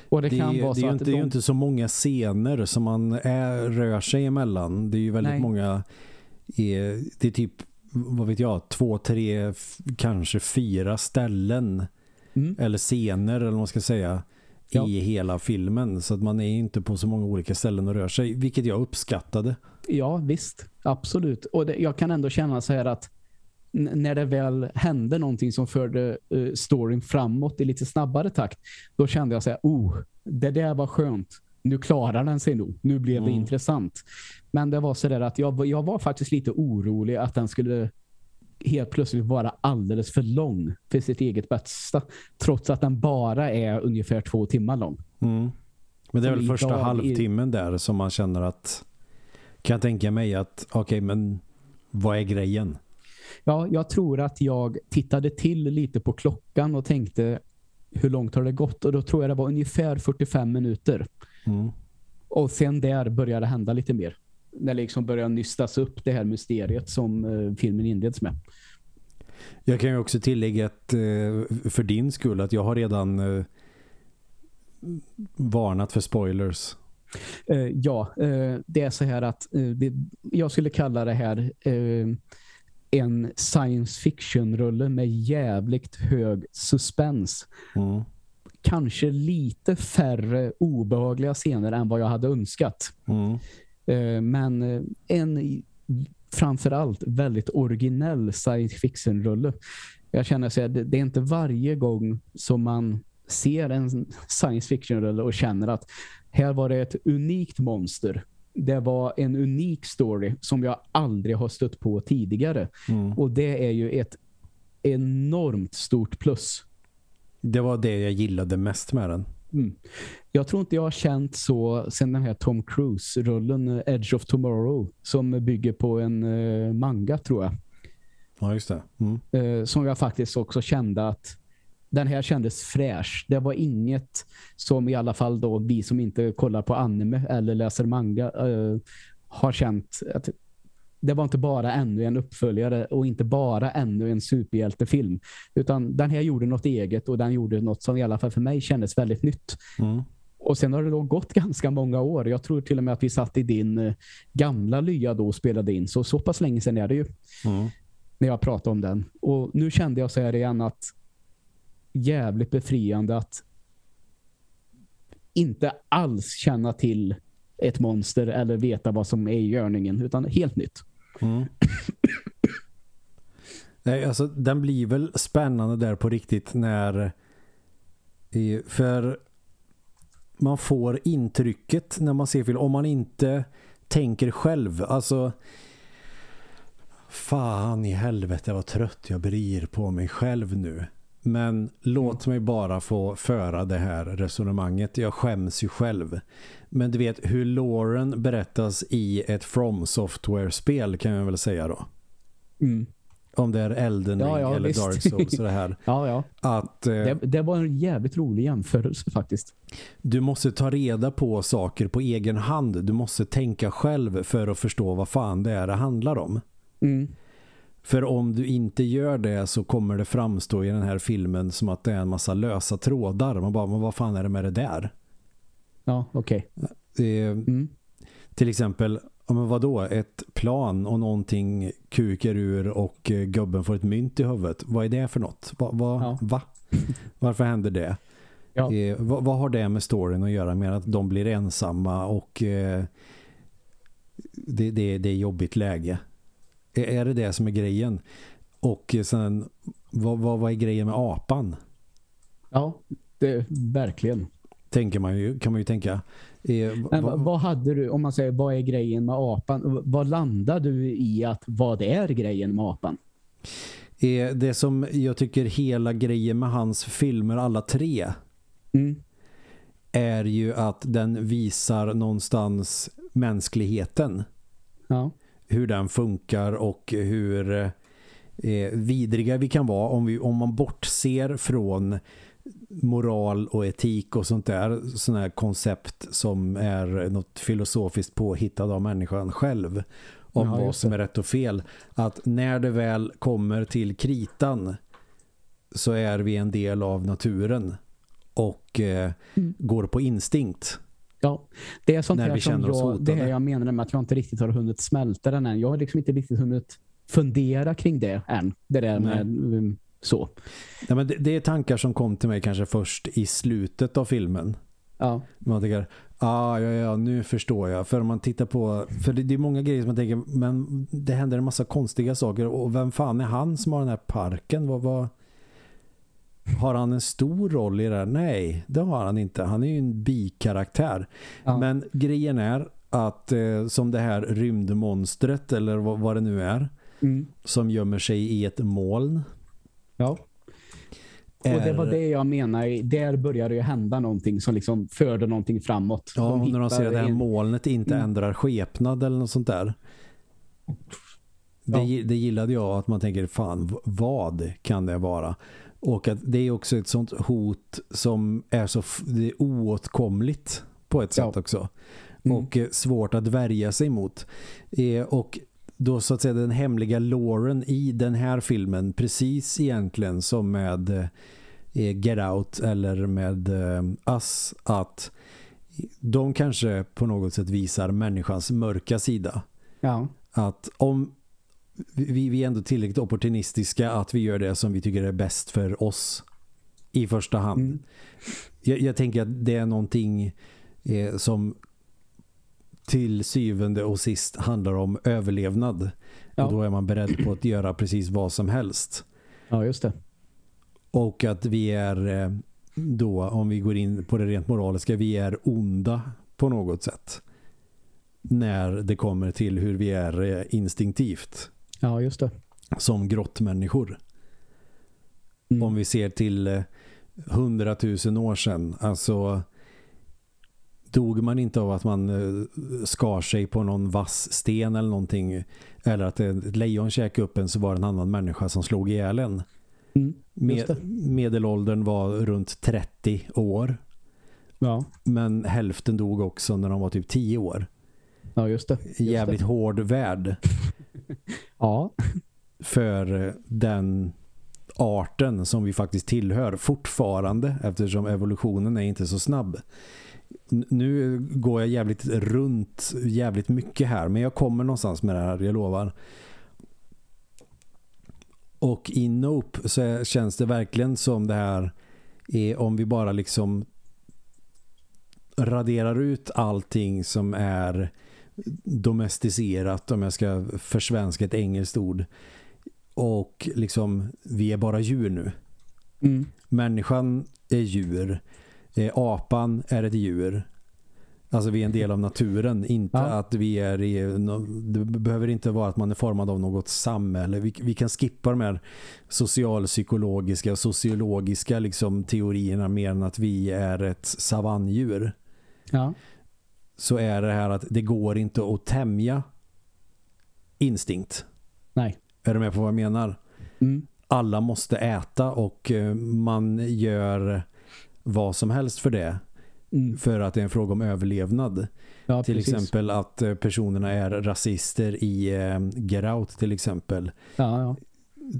Och det, Det, kan är, vara det, är så att inte, det är ju de- inte så många scener som man är, rör sig emellan. Det är ju väldigt Nej. många det är typ vad vet jag, två, tre, kanske fyra ställen Mm. eller scener eller vad man ska säga Ja. i hela filmen. Så att man är inte på så många olika ställen och rör sig, vilket jag uppskattade. Ja, visst. Absolut. Och det, jag kan ändå känna så här att när det väl hände någonting som förde uh, storyn framåt i lite snabbare takt, då kände jag så här, oh, det där var skönt. Nu klarar den sig nog. Nu blev det Mm. intressant. Men det var så där att jag, jag var faktiskt lite orolig att den skulle helt plötsligt vara alldeles för lång för sitt eget bästa. Trots att den bara är ungefär två timmar lång. Mm. Men det är väl första halvtimmen där som man känner att kan jag tänka mig att okej men vad är grejen? Ja, jag tror att jag tittade till lite på klockan och tänkte hur långt har det gått? Och då tror jag det var ungefär 45 minuter. Mm. Och sen där började det hända lite mer. När det liksom började nystas upp det här mysteriet som eh, filmen inleds med. Jag kan ju också tillägga att eh, för din skull att jag har redan eh, varnat för spoilers. Uh, ja, uh, det är så här att uh, det, jag skulle kalla det här en science fiction-rulle med jävligt hög suspens. Mm. Kanske lite färre obehagliga scener än vad jag hade önskat. Mm. Men en framförallt väldigt originell science fiction-rulle. Jag känner att det är inte varje gång som man ser en science fiction-rulle och känner att här var det ett unikt monster. Det var en unik story som jag aldrig har stött på tidigare. Mm. Och det är ju ett enormt stort plus. Det var det jag gillade mest med den. Mm. Jag tror inte jag har känt så sen den här Tom Cruise-rullen Edge of Tomorrow som bygger på en uh, manga tror jag. Ja, just det. Mm. Uh, som jag faktiskt också kände att den här kändes fräsch. Det var inget som i alla fall då vi som inte kollar på anime eller läser manga uh, har känt att det var inte bara ännu en uppföljare och inte bara ännu en superhjältefilm. Utan den här gjorde något eget och den gjorde något som i alla fall för mig kändes väldigt nytt. Mm. Och sen har det då gått <laughs> ganska många år. Jag tror till och med att vi satt i din uh, gamla lya då och spelade in. Så så pass länge sedan är det ju. Mm. När jag pratade om den. Och nu kände jag så här igen att jävligt befriande att inte alls känna till ett monster eller veta vad som är i görningen utan helt nytt. Mm. <clears throat> Nej, alltså den blir väl spännande där på riktigt när för man får intrycket när man ser film om man inte tänker själv alltså fan i helvete vad trött jag blir på mig själv nu men låt mm. mig bara få föra det här resonemanget. Jag skäms ju själv. Men du vet hur Lauren berättas i ett From Software-spel kan jag väl säga då. Mm. Om det är Elden Ring ja, ja, eller visst. Dark Souls och det här. <laughs> ja, ja. Att, eh, det, det, var en jävligt rolig jämförelse faktiskt. Du måste ta reda på saker på egen hand. Du måste tänka själv för att förstå vad fan det är det handlar om. Mm. För om du inte gör det så kommer det framstå i den här filmen som att det är en massa lösa trådar. Man bara, men vad fan är det med det där? Ja, okej. Okay. Mm. Till exempel, men vadå? Ett plan och någonting kukar ur och eh, gubben får ett mynt i huvudet. Vad är det för något? Va? va? Ja. va? <laughs> Varför händer det? Ja. Eh, vad, vad, har det med storyn att göra med att de blir ensamma och eh, det, det, det är jobbigt läge? Är det det som är grejen? Och sen, vad, vad, vad är grejen med apan? Ja, det, verkligen. Tänker man ju, kan man ju tänka. Eh, Men vad, vad, hade du, om man säger vad är grejen med apan? Vad landar du i att vad är grejen med apan? Eh, det som jag tycker hela grejen med hans filmer, alla tre, mm. är ju att den visar någonstans mänskligheten. Ja hur den funkar och hur eh, vidriga vi kan vara. Om, vi, om man bortser från moral och etik och sånt där sådana här koncept som är något filosofiskt påhittad av människan själv om ja, vad som är rätt och fel att när det väl kommer till kritan så är vi en del av naturen och eh, mm. går på instinkt Ja, det är sånt här som jag, det här jag menar med att jag inte riktigt har hunnit smälta den än. Jag har liksom inte riktigt hunnit fundera kring det än. Det där med um, så. Ja, men det, det, är tankar som kom till mig kanske först i slutet av filmen. Ja. Man tänker, ah, ja, ja, nu förstår jag. För man tittar på, för det, det, är många grejer som man tänker, men det händer en massa konstiga saker. Och vem fan är han som har den här parken? Vad, vad, har han en stor roll i det här? Nej, det har han inte. Han är ju en bikaraktär. Ja. Men grejen är att eh, som det här rymdmonstret eller vad, vad det nu är mm. som gömmer sig i ett moln. Ja. Är... Och det var det jag menar. Där började ju hända någonting som liksom förde någonting framåt. Ja, de när de ser att det här molnet inte mm. ändrar skepnad eller något sånt där. Det, ja. det gillade jag att man tänker, fan, vad kan det vara? Och att det är också ett sånt hot som är så det är oåtkomligt på ett sätt ja. också. Mm. Och eh, svårt att värja sig mot. Eh, och då så att säga den hemliga Lauren i den här filmen precis egentligen som med eh, Get Out eller med Us att de kanske på något sätt visar människans mörka sida. Ja. Att om vi, vi är ändå tillräckligt opportunistiska att vi gör det som vi tycker är bäst för oss i första hand. Mm. Jag, jag tänker att det är någonting eh, som till syvende och sist handlar om överlevnad. Ja. Och då är man beredd på att göra precis vad som helst. ja, just det. Och att vi är eh, då, om vi går in på det rent moraliska, vi är onda på något sätt. När det kommer till hur vi är eh, instinktivt Ja, just det. som grottmänniskor. Mm. Om vi ser till eh, hundratusen år sedan, alltså dog man inte av att man eh, skar sig på någon vass sten eller någonting eller att ett lejon käkade upp en så var det en annan människa som slog ihjäl en. Mm. Med, medelåldern var runt 30 år. Ja. Men hälften dog också när de var typ 10 år. ja, just det. Just Jävligt det. hård värld <laughs> Ja, för den arten som vi faktiskt tillhör fortfarande eftersom evolutionen är inte så snabb. Nu går jag jävligt runt jävligt mycket här men jag kommer någonstans med det här, jag lovar. Och i Nope så känns det verkligen som det här är om vi bara liksom raderar ut allting som är domesticerat om jag ska försvenska ett engelskt ord och liksom vi är bara djur nu. mm. Människan är djur. Eh, apan är ett djur. Alltså vi är en del av naturen. Inte Ja. att vi är i... Det behöver inte vara att man är formad av något samhälle. Vi, vi kan skippa de här socialpsykologiska och sociologiska liksom, teorierna mer än att vi är ett savanndjur. ja. Så är det här att det går inte att tämja instinkt. Nej. Är du med på vad jag menar? Mm. alla måste äta och eh, man gör vad som helst för det Mm. för att det är en fråga om överlevnad. Ja, till precis. exempel att eh, personerna är rasister i eh, Get Out till exempel. Ja, ja.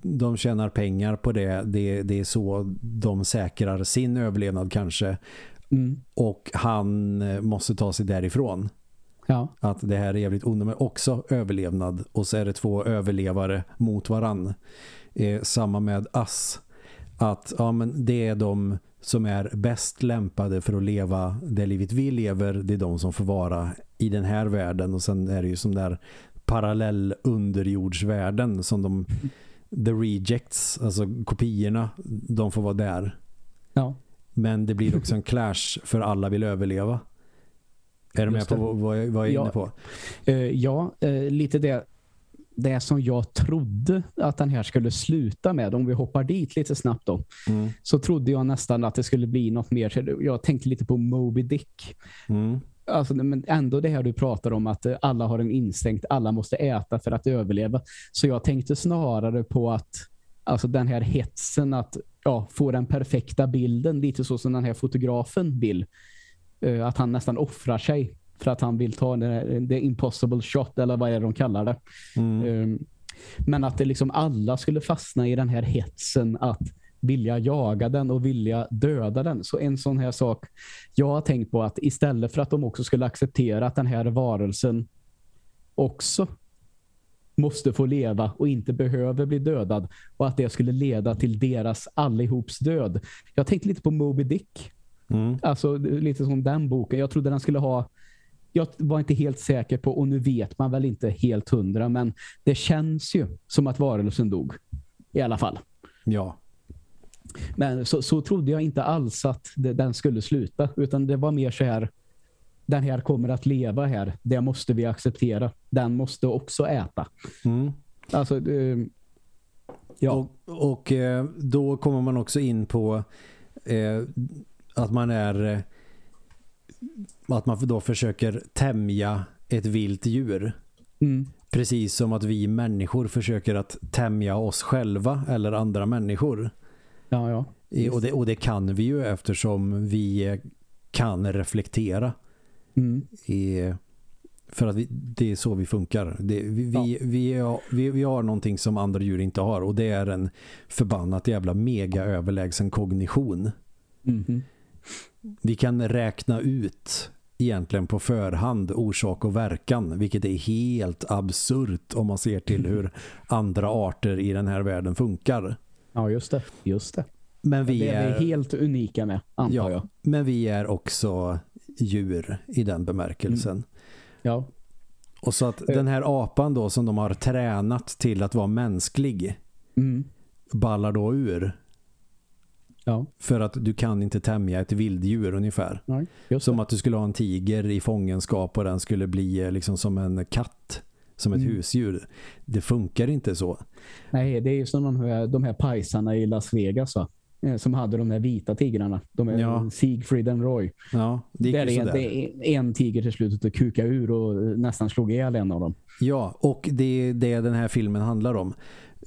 De tjänar pengar på det. det. Det är så de säkrar sin överlevnad kanske. Mm. Och han eh, måste ta sig därifrån. Ja, Att det här är jävligt onda men också överlevnad. Och så är det två överlevare mot varann. Eh, samma med Ass. Att ja, men det är de som är bäst lämpade för att leva det livet vi lever. Det är de som får vara i den här världen. Och sen är det ju som där parallell underjordsvärlden som de the rejects, alltså kopiorna, de får vara där. ja. Men det blir också en <laughs> clash för alla vill överleva. Är du med på vad jag, vad jag är Ja. inne på? Eh, ja, eh, lite det, det som jag trodde att den här skulle sluta med, om vi hoppar dit lite snabbt då, Mm. så trodde jag nästan att det skulle bli något mer. Jag tänkte lite på Moby Dick. Mm. Alltså, men ändå det här du pratar om att eh, alla har en instinkt, alla måste äta för att överleva. Så jag tänkte snarare på att alltså den här hetsen att ja, få den perfekta bilden, lite så som den här fotografen vill. Eh, Att han nästan offrar sig för att han vill ta det, the impossible shot eller vad är det de kallar det. Mm. Um, Men att det liksom alla skulle fastna i den här hetsen att vilja jaga den och vilja döda den. Så en sån här sak jag har tänkt på att istället för att de också skulle acceptera att den här varelsen också måste få leva och inte behöver bli dödad och att det skulle leda till deras allihops död. Jag tänkte lite på Moby Dick. Mm. Alltså lite som den boken. Jag trodde den skulle ha jag var inte helt säker på, och nu vet man väl inte helt hundra, men det känns ju som att varelsen dog. I alla fall. Ja. Men så, så trodde jag inte alls att det, den skulle sluta, utan det var mer så här den här kommer att leva här. Det måste vi acceptera. Den måste också äta. Mm. Alltså, eh, ja. Och, och eh, då kommer man också in på eh, att man är att man då försöker tämja ett vilt djur. Mm. Precis som att vi människor försöker att tämja oss själva eller andra människor. ja, ja. Och det, och det kan vi ju eftersom vi kan reflektera. Mm. I, för att vi, det är så vi funkar. Det, vi, vi, Ja. vi, har, vi, vi har någonting som andra djur inte har och det är en förbannat jävla mega överlägsen kognition. Mhm. Vi kan räkna ut egentligen på förhand orsak och verkan, vilket är helt absurt om man ser till hur andra arter i den här världen funkar. Ja, just det. Just det. Men vi det är är, vi helt unika med, antar ja, jag. men vi är också djur i den bemärkelsen. Ja, Och så att Eh. den här apan då som de har tränat till att vara mänsklig mm. ballar då ur. ja. För att du kan inte tämja ett vilddjur ungefär. Nej, Som att du skulle ha en tiger i fångenskap och den skulle bli eh, liksom som en katt. Som ett Mm. husdjur. Det funkar inte så. Nej, det är ju som de här, de här pajsarna i Las Vegas va? Eh, Som hade de där vita tigrarna. De är Ja. Siegfried and Roy. Ja, det Där är det är en tiger till slut att kuka ur och eh, nästan slog ihjäl en av dem. Ja, och det är det den här filmen handlar om.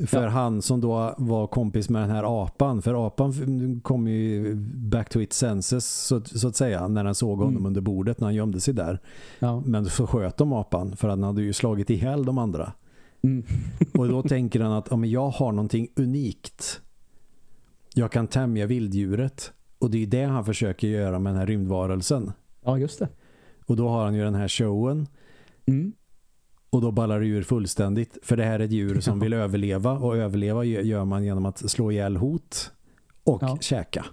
För Ja. han som då var kompis med den här apan. För apan kom ju back to its senses så, så att säga. När den såg honom Mm. under bordet när han gömde sig där. Ja. Men så sköt de apan för han hade ju slagit ihjäl de andra. Mm. Och då tänker han att ja, men jag har någonting unikt. Jag kan tämja vilddjuret. Och det är det han försöker göra med den här rymdvarelsen. ja, just det. Och då har han ju den här showen. Mm. Och då ballar det ur fullständigt. För det här är ett djur som <laughs> vill överleva. Och överleva gö- gör man genom att slå ihjäl hot. Och Ja. käka.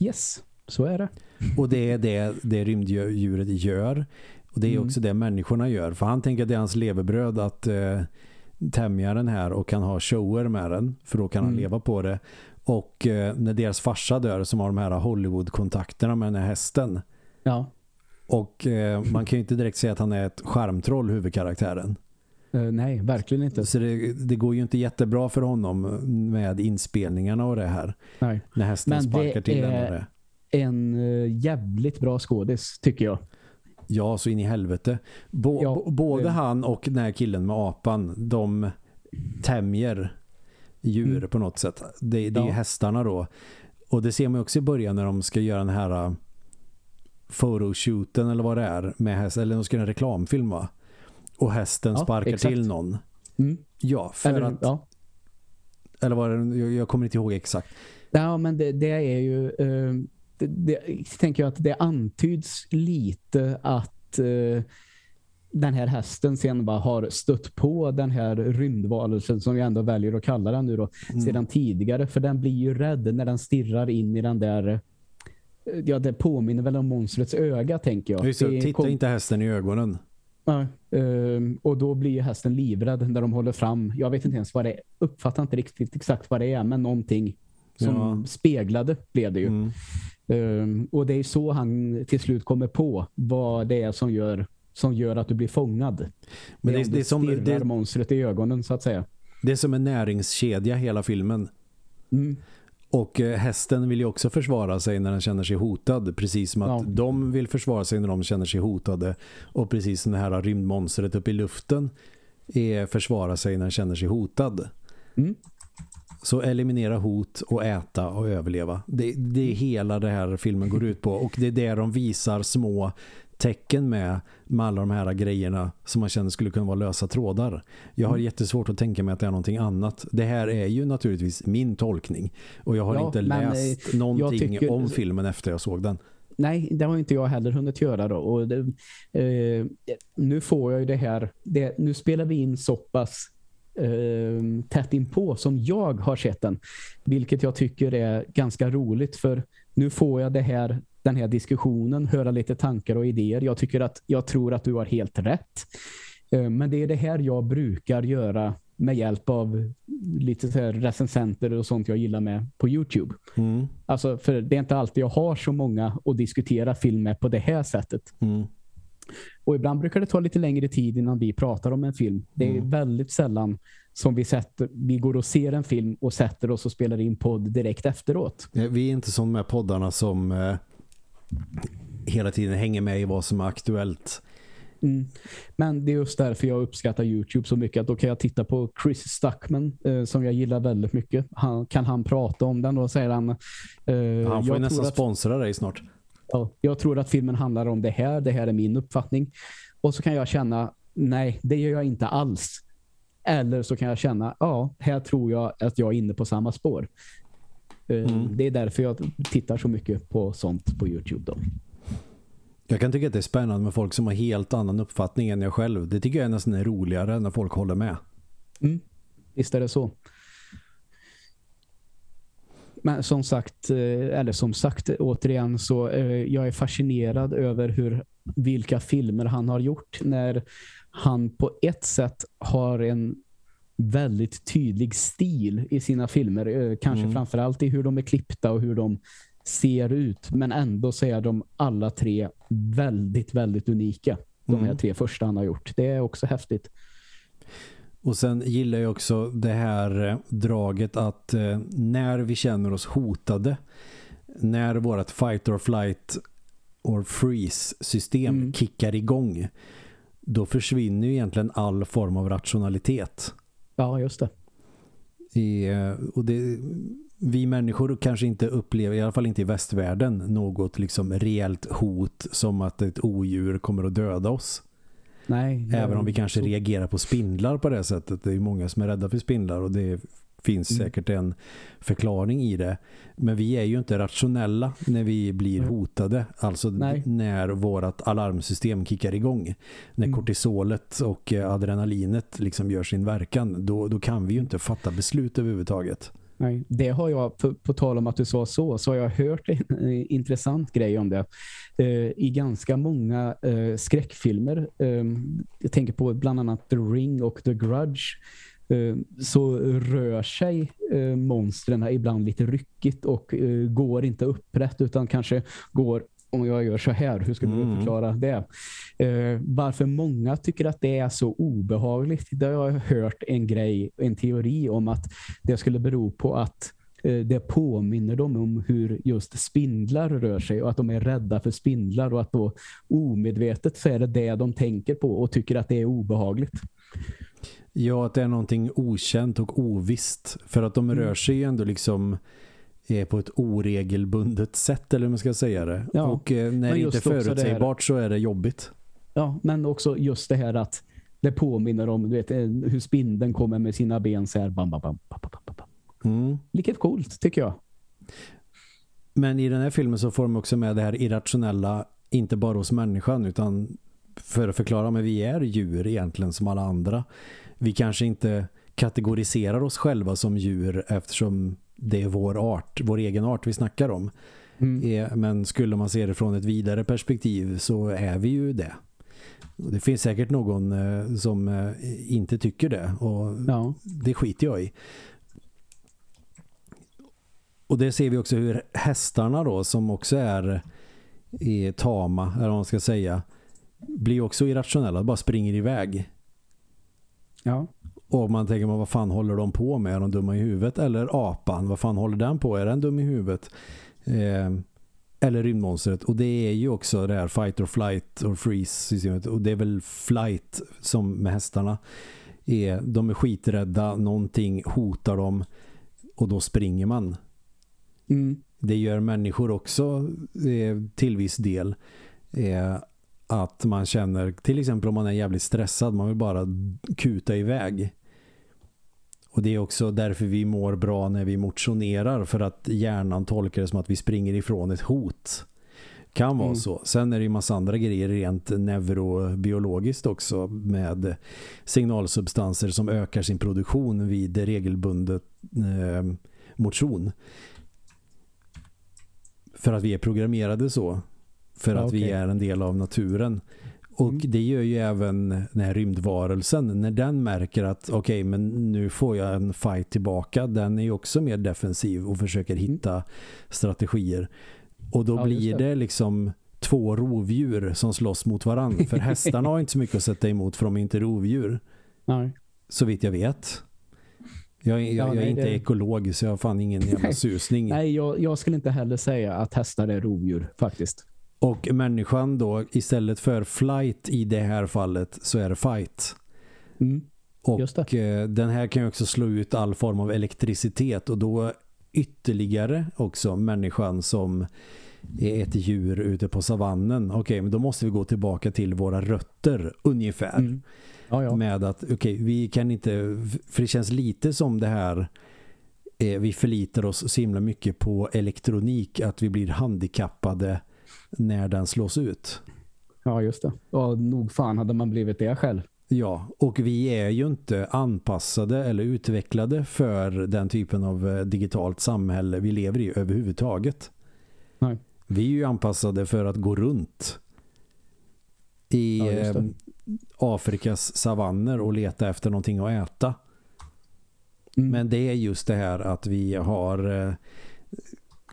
Yes, så är det. Och det är det, det rymddjuret gör. Och det är Mm. också det människorna gör. För han tänker att det är hans levebröd att eh, tämja den här och kan ha shower med den. För då kan han Mm. leva på det. Och eh, när deras farsa dör som har de här Hollywood-kontakterna med den här hästen. Ja. Och eh, man kan ju inte direkt säga att han är ett skärmtroll, huvudkaraktären. Eh, nej, verkligen inte. Så det, det går ju inte jättebra för honom med inspelningarna och det här. Nej. När hästen Men sparkar till den är- och det. En uh, jävligt bra skådis, tycker jag. Ja, så in i helvete. Bo, Ja, både det- han och den här killen med apan, de tämjer djur Mm. på något sätt. Det, det är Ja. hästarna då. Och det ser man också i början när de ska göra den här uh, photoshooten eller vad det är med häst, eller de ska göra en reklamfilm va? Och hästen Ja, sparkar exakt. till någon. Mm. Ja, för Eller, att, ja. eller vad det, jag, jag kommer inte ihåg exakt. ja, men det, det är ju... eh, det, det, tänker jag att det antyds lite att eh, den här hästen sen bara har stött på den här rymdvarelsen som jag ändå väljer att kalla den nu då, Mm. sedan tidigare. För den blir ju rädd när den stirrar in i den där... eh, Ja, det påminner väl om monstrets öga, tänker jag. Just det, titta inte hästen i ögonen. Ja, ehm, och då blir ju hästen livrädd när de håller fram. Jag vet inte ens vad det är. Uppfattar inte riktigt exakt vad det är, men någonting som Ja. speglade blev det ju. Mm. Ehm, och det är så han till slut kommer på vad det är som gör, som gör att du blir fångad. Men det, det, är det, du som, det, monstret i ögonen, så att säga. det är som en näringskedja hela filmen. Mm. Och eh, hästen vill ju också försvara sig när den känner sig hotad. Precis som att Ja. de vill försvara sig när de känner sig hotade. Och precis som det här rymdmonstret uppe i luften är försvara sig när den känner sig hotad. Mm. Så eliminera hot och äta och överleva. Det, det är hela det här filmen går ut på. Och det är det de visar små tecken med med alla de här grejerna som man känner skulle kunna vara lösa trådar. Jag har Mm. jättesvårt att tänka mig att det är någonting annat. Det här är ju naturligtvis min tolkning. Och jag har Ja, inte men, läst eh, någonting tycker- om filmen efter jag såg den. Nej, det har inte jag heller hunnit göra då. Och det, eh, nu får jag ju det här. Det, nu spelar vi in så pass eh, tätt inpå som jag har sett den. Vilket jag tycker är ganska roligt för nu får jag det här, den här diskussionen, höra lite tankar och idéer. Jag tycker att jag tror att du har helt rätt. Eh, men det är det här jag brukar göra med hjälp av lite så här recensenter och sånt jag gillar med på Youtube. Mm. Alltså, för det är inte alltid jag har så många att diskutera film med på det här sättet. Mm. Och ibland brukar det ta lite längre tid innan vi pratar om en film. Det är Mm. väldigt sällan som vi, sätter, vi går och ser en film och sätter oss och spelar in podd direkt efteråt. Vi är inte som med poddarna som eh, hela tiden hänger med i vad som är aktuellt. Mm. Men det är just därför jag uppskattar Youtube så mycket. Att då kan jag titta på Chris Stuckman eh, som jag gillar väldigt mycket. Han, kan han prata om den då säger han. Eh, Han får nästan att- sponsra dig snart. Ja, jag tror att filmen handlar om det här. Det här är min uppfattning. Och så kan jag känna, nej, det gör jag inte alls. Eller så kan jag känna, ja, här tror jag att jag är inne på samma spår. Eh, Mm. Det är därför jag tittar så mycket på sånt på Youtube. Då. Jag kan tycka att det är spännande med folk som har helt annan uppfattning än jag själv. Det tycker jag är nästan roligare när folk håller med. Mm. Visst är det så. Men som sagt, eh, eller som sagt återigen så eh, jag är fascinerad över hur vilka filmer han har gjort när han på ett sätt har en väldigt tydlig stil i sina filmer. Eh, kanske mm. framförallt i hur de är klippta och hur de ser ut. Men ändå så är de alla tre väldigt, väldigt unika. De här mm. tre första han har gjort. Det är också häftigt. Och sen gillar jag också det här eh, draget att eh, när vi känner oss hotade, när vårt fight or flight or freeze system mm. kickar igång, då försvinner ju egentligen all form av rationalitet. Ja, just det. I, eh, och det, vi människor kanske inte upplever, i alla fall inte i västvärlden, något liksom reellt hot som att ett odjur kommer att döda oss. Nej, Även om vi kanske så... reagerar på spindlar på det sättet. Det är många som är rädda för spindlar och det finns mm. säkert en förklaring i det. Men vi är ju inte rationella när vi blir hotade. Alltså Nej. när vårt alarmsystem kickar igång. När mm. kortisolet och adrenalinet liksom gör sin verkan. Då, då kan vi ju inte fatta beslut överhuvudtaget. Nej, det har jag, på, på tal om att du sa så, så har jag hört en, en intressant grej om det. Eh, I ganska många eh, skräckfilmer, eh, jag tänker på bland annat The Ring och The Grudge, eh, så rör sig eh, monstren ibland lite ryckigt och eh, går inte upprätt utan kanske går om jag gör så här, hur skulle mm. du förklara det? Eh, varför många tycker att det är så obehagligt, det har jag hört en grej, en teori om att det skulle bero på att eh, det påminner dem om hur just spindlar rör sig och att de är rädda för spindlar och att då omedvetet så är det det de tänker på och tycker att det är obehagligt. Ja, att det är någonting okänt och ovisst. För att de mm. rör sig ju ändå liksom är på ett oregelbundet sätt eller hur man ska säga det. Ja, och eh, när det inte är förutsägbart så är det jobbigt. Ja, men också just det här att det påminner om du vet, eh, hur spindeln kommer med sina ben så här bam, bam, bam, bam, bam, bam. Mm. Vilket coolt tycker jag. Men i den här filmen så får de också med det här irrationella inte bara hos människan utan för att förklara men vi är djur egentligen som alla andra. Vi kanske inte kategoriserar oss själva som djur eftersom det är vår art, vår egen art vi snackar om. Mm. Men skulle man se det från ett vidare perspektiv så är vi ju det. Det finns säkert någon eh, som eh, inte tycker det och ja. det skiter jag i. Och det ser vi också hur hästarna då som också är, är tama, eller vad man ska säga, blir också irrationella, bara springer iväg. Ja. Och man tänker, vad fan håller de på med? Är de dumma i huvudet? Eller apan, vad fan håller den på? Är den dum i huvudet? Eh, eller rymdmonstret. Och det är ju också det här fight or flight or freeze systemet. Och det är väl flight som med hästarna. Är, de är skiträdda, någonting hotar dem och då springer man. Mm. Det gör människor också eh, till viss del. Eh, att man känner, till exempel om man är jävligt stressad, man vill bara kuta iväg. Och det är också därför vi mår bra när vi motionerar för att hjärnan tolkar det som att vi springer ifrån ett hot. Kan vara mm. så. Sen är det ju massa andra grejer rent neurobiologiskt också med signalsubstanser som ökar sin produktion vid regelbundet eh, motion. För att vi är programmerade så. För att okay. vi är en del av naturen. Och mm. det gör ju även den här rymdvarelsen. När den märker att okej, okay, men nu får jag en fight tillbaka. Den är ju också mer defensiv och försöker mm. hitta strategier. Och då ja, blir det liksom två rovdjur som slåss mot varandra. För hästarna har inte så mycket att sätta emot för de är inte rovdjur. Nej. Så vitt jag vet. Jag, jag, ja, jag är inte det... ekolog så jag har fan ingen jävla susning. Nej, jag, jag skulle inte heller säga att hästar är rovdjur faktiskt. Och människan då, istället för flight i det här fallet så är det fight. Mm. Och eh, den här kan ju också slå ut all form av elektricitet och då ytterligare också människan som är ett djur ute på savannen. Okej, okay, men då måste vi gå tillbaka till våra rötter ungefär. Mm. Ja, ja. Med att, okej, okay, vi kan inte, för det känns lite som det här eh, vi förlitar oss så himla mycket på elektronik att vi blir handikappade när den slås ut. Ja, just det. Och nog fan hade man blivit det själv. Ja, och vi är ju inte anpassade eller utvecklade för den typen av eh, digitalt samhälle vi lever i överhuvudtaget. Nej. Vi är ju anpassade för att gå runt i Ja, eh, Afrikas savanner och leta efter någonting att äta. Mm. Men det är just det här att vi har eh,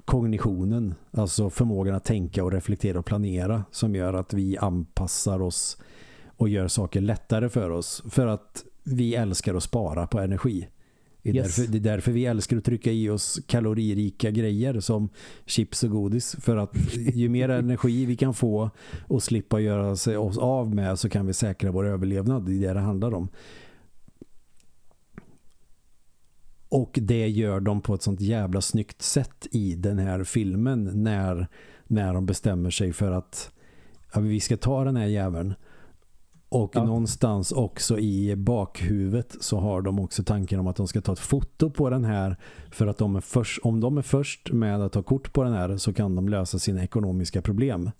kognitionen, alltså förmågan att tänka och reflektera och planera som gör att vi anpassar oss och gör saker lättare för oss för att vi älskar att spara på energi. Det är, Yes. därför, det är därför vi älskar att trycka i oss kaloririka grejer som chips och godis. För att ju mer <laughs> energi vi kan få och slippa göra oss av med så kan vi säkra vår överlevnad. Det är det det handlar om. Och det gör de på ett sånt jävla snyggt sätt i den här filmen när, när de bestämmer sig för att ja, vi ska ta den här jäveln. Och Ja. någonstans också i bakhuvudet så har de också tanken om att de ska ta ett foto på den här för att de är först, om de är först med att ta kort på den här så kan de lösa sina ekonomiska problem.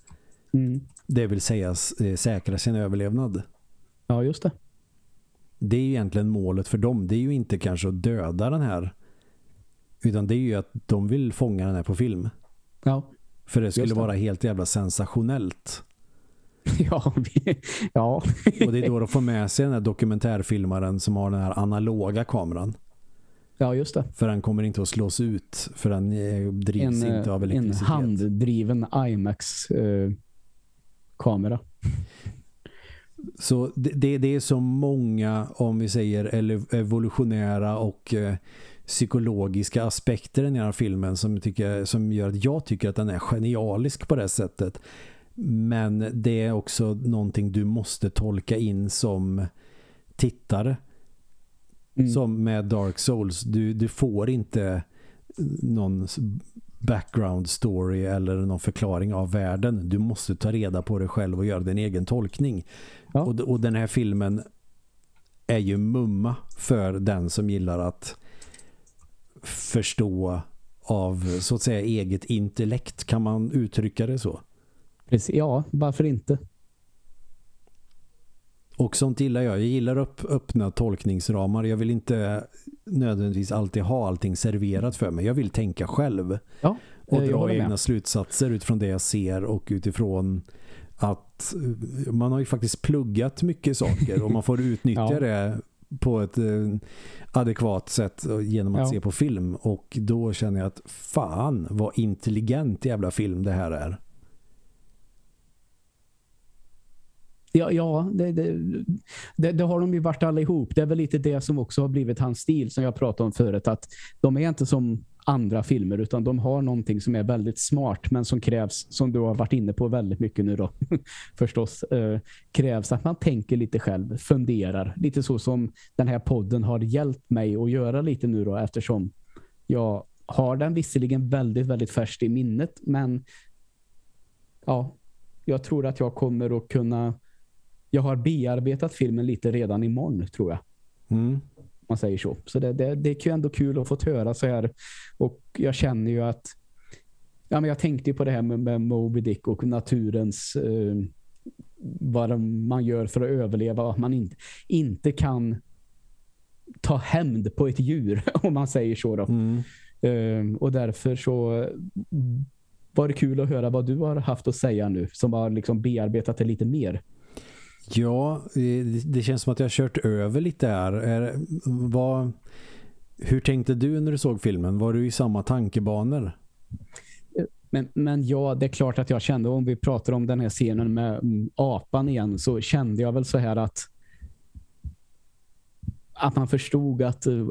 Mm. Det vill säga eh, säkra sin överlevnad. Ja, just det. Det är ju egentligen målet för dem. Det är ju inte kanske att döda den här utan det är ju att de vill fånga den här på film. Ja, För det skulle det. vara helt jävla sensationellt. <laughs> ja, ja. Och det är då de får med sig den här dokumentärfilmaren som har den här analoga kameran. ja just det. För den kommer inte att slås ut. För den eh, drivs En, inte av eh, en elektricitet. handdriven IMAX-kamera. Så det, det, det är så många, om vi säger evolutionära och eh, psykologiska aspekter i den här filmen som, tycker, som gör att jag tycker att den är genialisk på det sättet. Men det är också någonting du måste tolka in som tittare. Mm. Som med Dark Souls. Du, du får inte någon background story eller någon förklaring av världen. Du måste ta reda på det själv och göra din egen tolkning. Ja. Och, och den här filmen är ju mumma för den som gillar att förstå av så att säga eget intellekt. Kan man uttrycka det så? Precis, ja, varför inte? Och sånt gillar jag. Jag gillar upp, öppna tolkningsramar. Jag vill inte nödvändigtvis alltid ha allting serverat för mig. Jag vill tänka själv. Ja, Och dra med. egna slutsatser utifrån det jag ser och utifrån att eh, man har ju faktiskt pluggat mycket saker och man får <laughs> utnyttja Ja. det på ett eh, adekvat sätt genom att Ja. se på film och då känner jag att fan vad intelligent jävla film det här är. Ja, ja det, det, det, det har de ju varit allihop. Det är väl lite det som också har blivit hans stil som jag pratade om förut. Att de är inte som andra filmer utan de har någonting som är väldigt smart men som krävs, som du har varit inne på väldigt mycket nu då, <laughs> förstås, eh, krävs att man tänker lite själv, funderar. Lite så som den här podden har hjälpt mig att göra lite nu då eftersom jag har den visserligen väldigt, väldigt färskt i minnet men ja, jag tror att jag kommer att kunna jag har bearbetat filmen lite redan imorgon tror jag. Mm. Man säger så. Så det, det, det är ju ändå kul att få höra så här. Och jag känner ju att ja, men jag tänkte ju på det här med, med Moby Dick och naturens eh, vad man gör för att överleva. Att man inte, inte kan ta hämnd på ett djur <laughs> om man säger så då. Mm. Eh, och därför så var det kul att höra vad du har haft att säga nu som har liksom bearbetat det lite mer. Ja, eh, det känns som att jag har kört över lite här. Är, vad, hur tänkte du när du såg filmen? Var du i samma tankebanor? Men, men ja, det är klart att jag kände, om vi pratar om den här scenen med mm, apan igen, så kände jag väl så här att att man förstod att eh,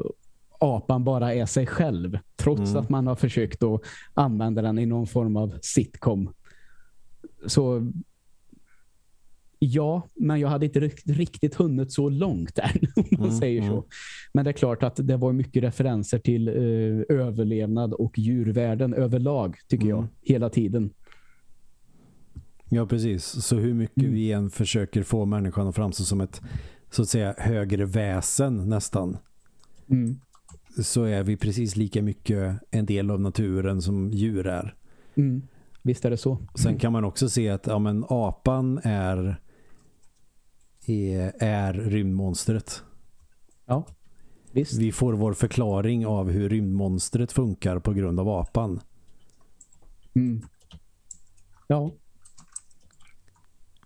apan bara är sig själv. Trots Mm. att man har försökt att använda den i någon form av sitcom. Så ja, men jag hade inte rikt- riktigt hunnit så långt än, <laughs> om man Mm, säger mm. så. Men det är klart att det var mycket referenser till eh, överlevnad och djurvärlden överlag, tycker Mm. jag, hela tiden. Ja, precis. Så hur mycket Mm. vi än försöker få människan att framstå som ett så att säga högre väsen nästan Mm. så är vi precis lika mycket en del av naturen som djur är. Mm. visst är det så. Sen kan man också se att ja, men apan är, är, är rymdmonstret. Ja, visst. Vi får vår förklaring av hur rymdmonstret funkar på grund av apan. Mm. Ja.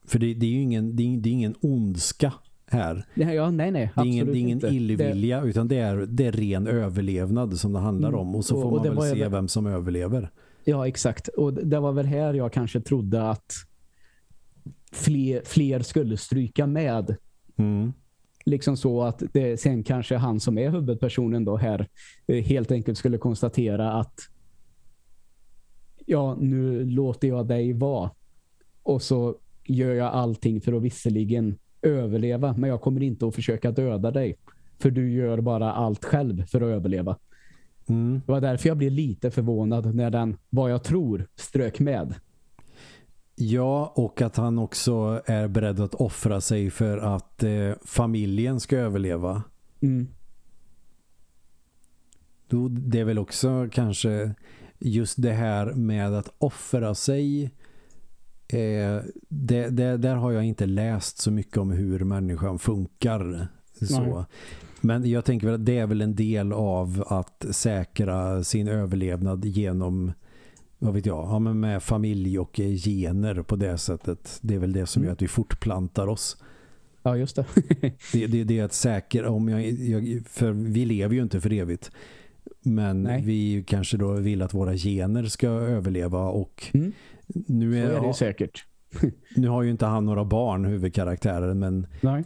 För det, det är ju ingen, det är, det är ingen ondska här. Ja, nej, nej. Det är ingen, det är ingen illvilja utan det är, det är ren överlevnad som det handlar Mm. om. Och så Och- får och man det väl se väl- vem som överlever. Ja, exakt. Och det var väl här jag kanske trodde att fler, fler skulle stryka med. Mm. Liksom så att det, sen kanske han som är huvudpersonen då här eh, helt enkelt skulle konstatera att ja, nu låter jag dig vara. Och så gör jag allting för att visserligen överleva, men jag kommer inte att försöka döda dig. För du gör bara allt själv för att överleva. Mm. Det var därför jag blev lite förvånad när den, vad jag tror, strök med. Ja, och att han också är beredd att offra sig för att eh, familjen ska överleva. Mm. Då, det är väl också kanske just det här med att offra sig. Eh, det, det, där har jag inte läst så mycket om hur människan funkar. Så. Nej. Men jag tänker väl att det är väl en del av att säkra sin överlevnad genom vad vet jag, ja, men med familj och eh, gener på det sättet. Det är väl det som Mm. gör att vi fortplantar oss. Ja, just det. <laughs> Det, det, det är att säkra, om jag, jag, för vi lever ju inte för evigt. Men Nej. vi kanske då vill att våra gener ska överleva och Mm. nu, Så är, är det säkert. <laughs> nu har ju inte han några barn, huvudkaraktären, men Nej.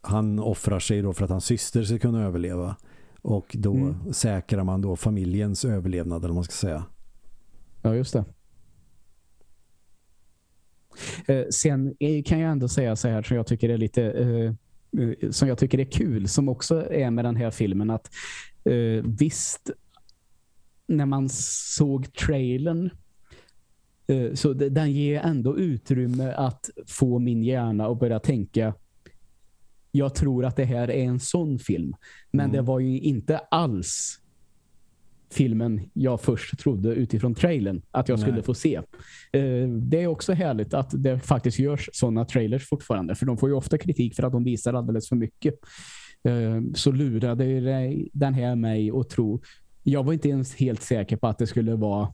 han offrar sig då för att hans syster ska kunna överleva. Och då Mm. säkrar man då familjens överlevnad, eller man ska säga. Ja, just det. Eh, sen kan jag ändå säga så här som jag tycker är lite eh, eh, som jag tycker är kul som också är med den här filmen att eh, visst när man såg trailern eh, så den ger ändå utrymme att få min hjärna att börja tänka jag tror att det här är en sån film. Men Mm. det var ju inte alls filmen jag först trodde utifrån trailern att jag skulle Nej. få se. Eh, Det är också härligt att det faktiskt görs sådana trailers fortfarande. För de får ju ofta kritik för att de visar alldeles för mycket. Eh, Så lurade den här mig att tro. Jag var inte ens helt säker på att det skulle vara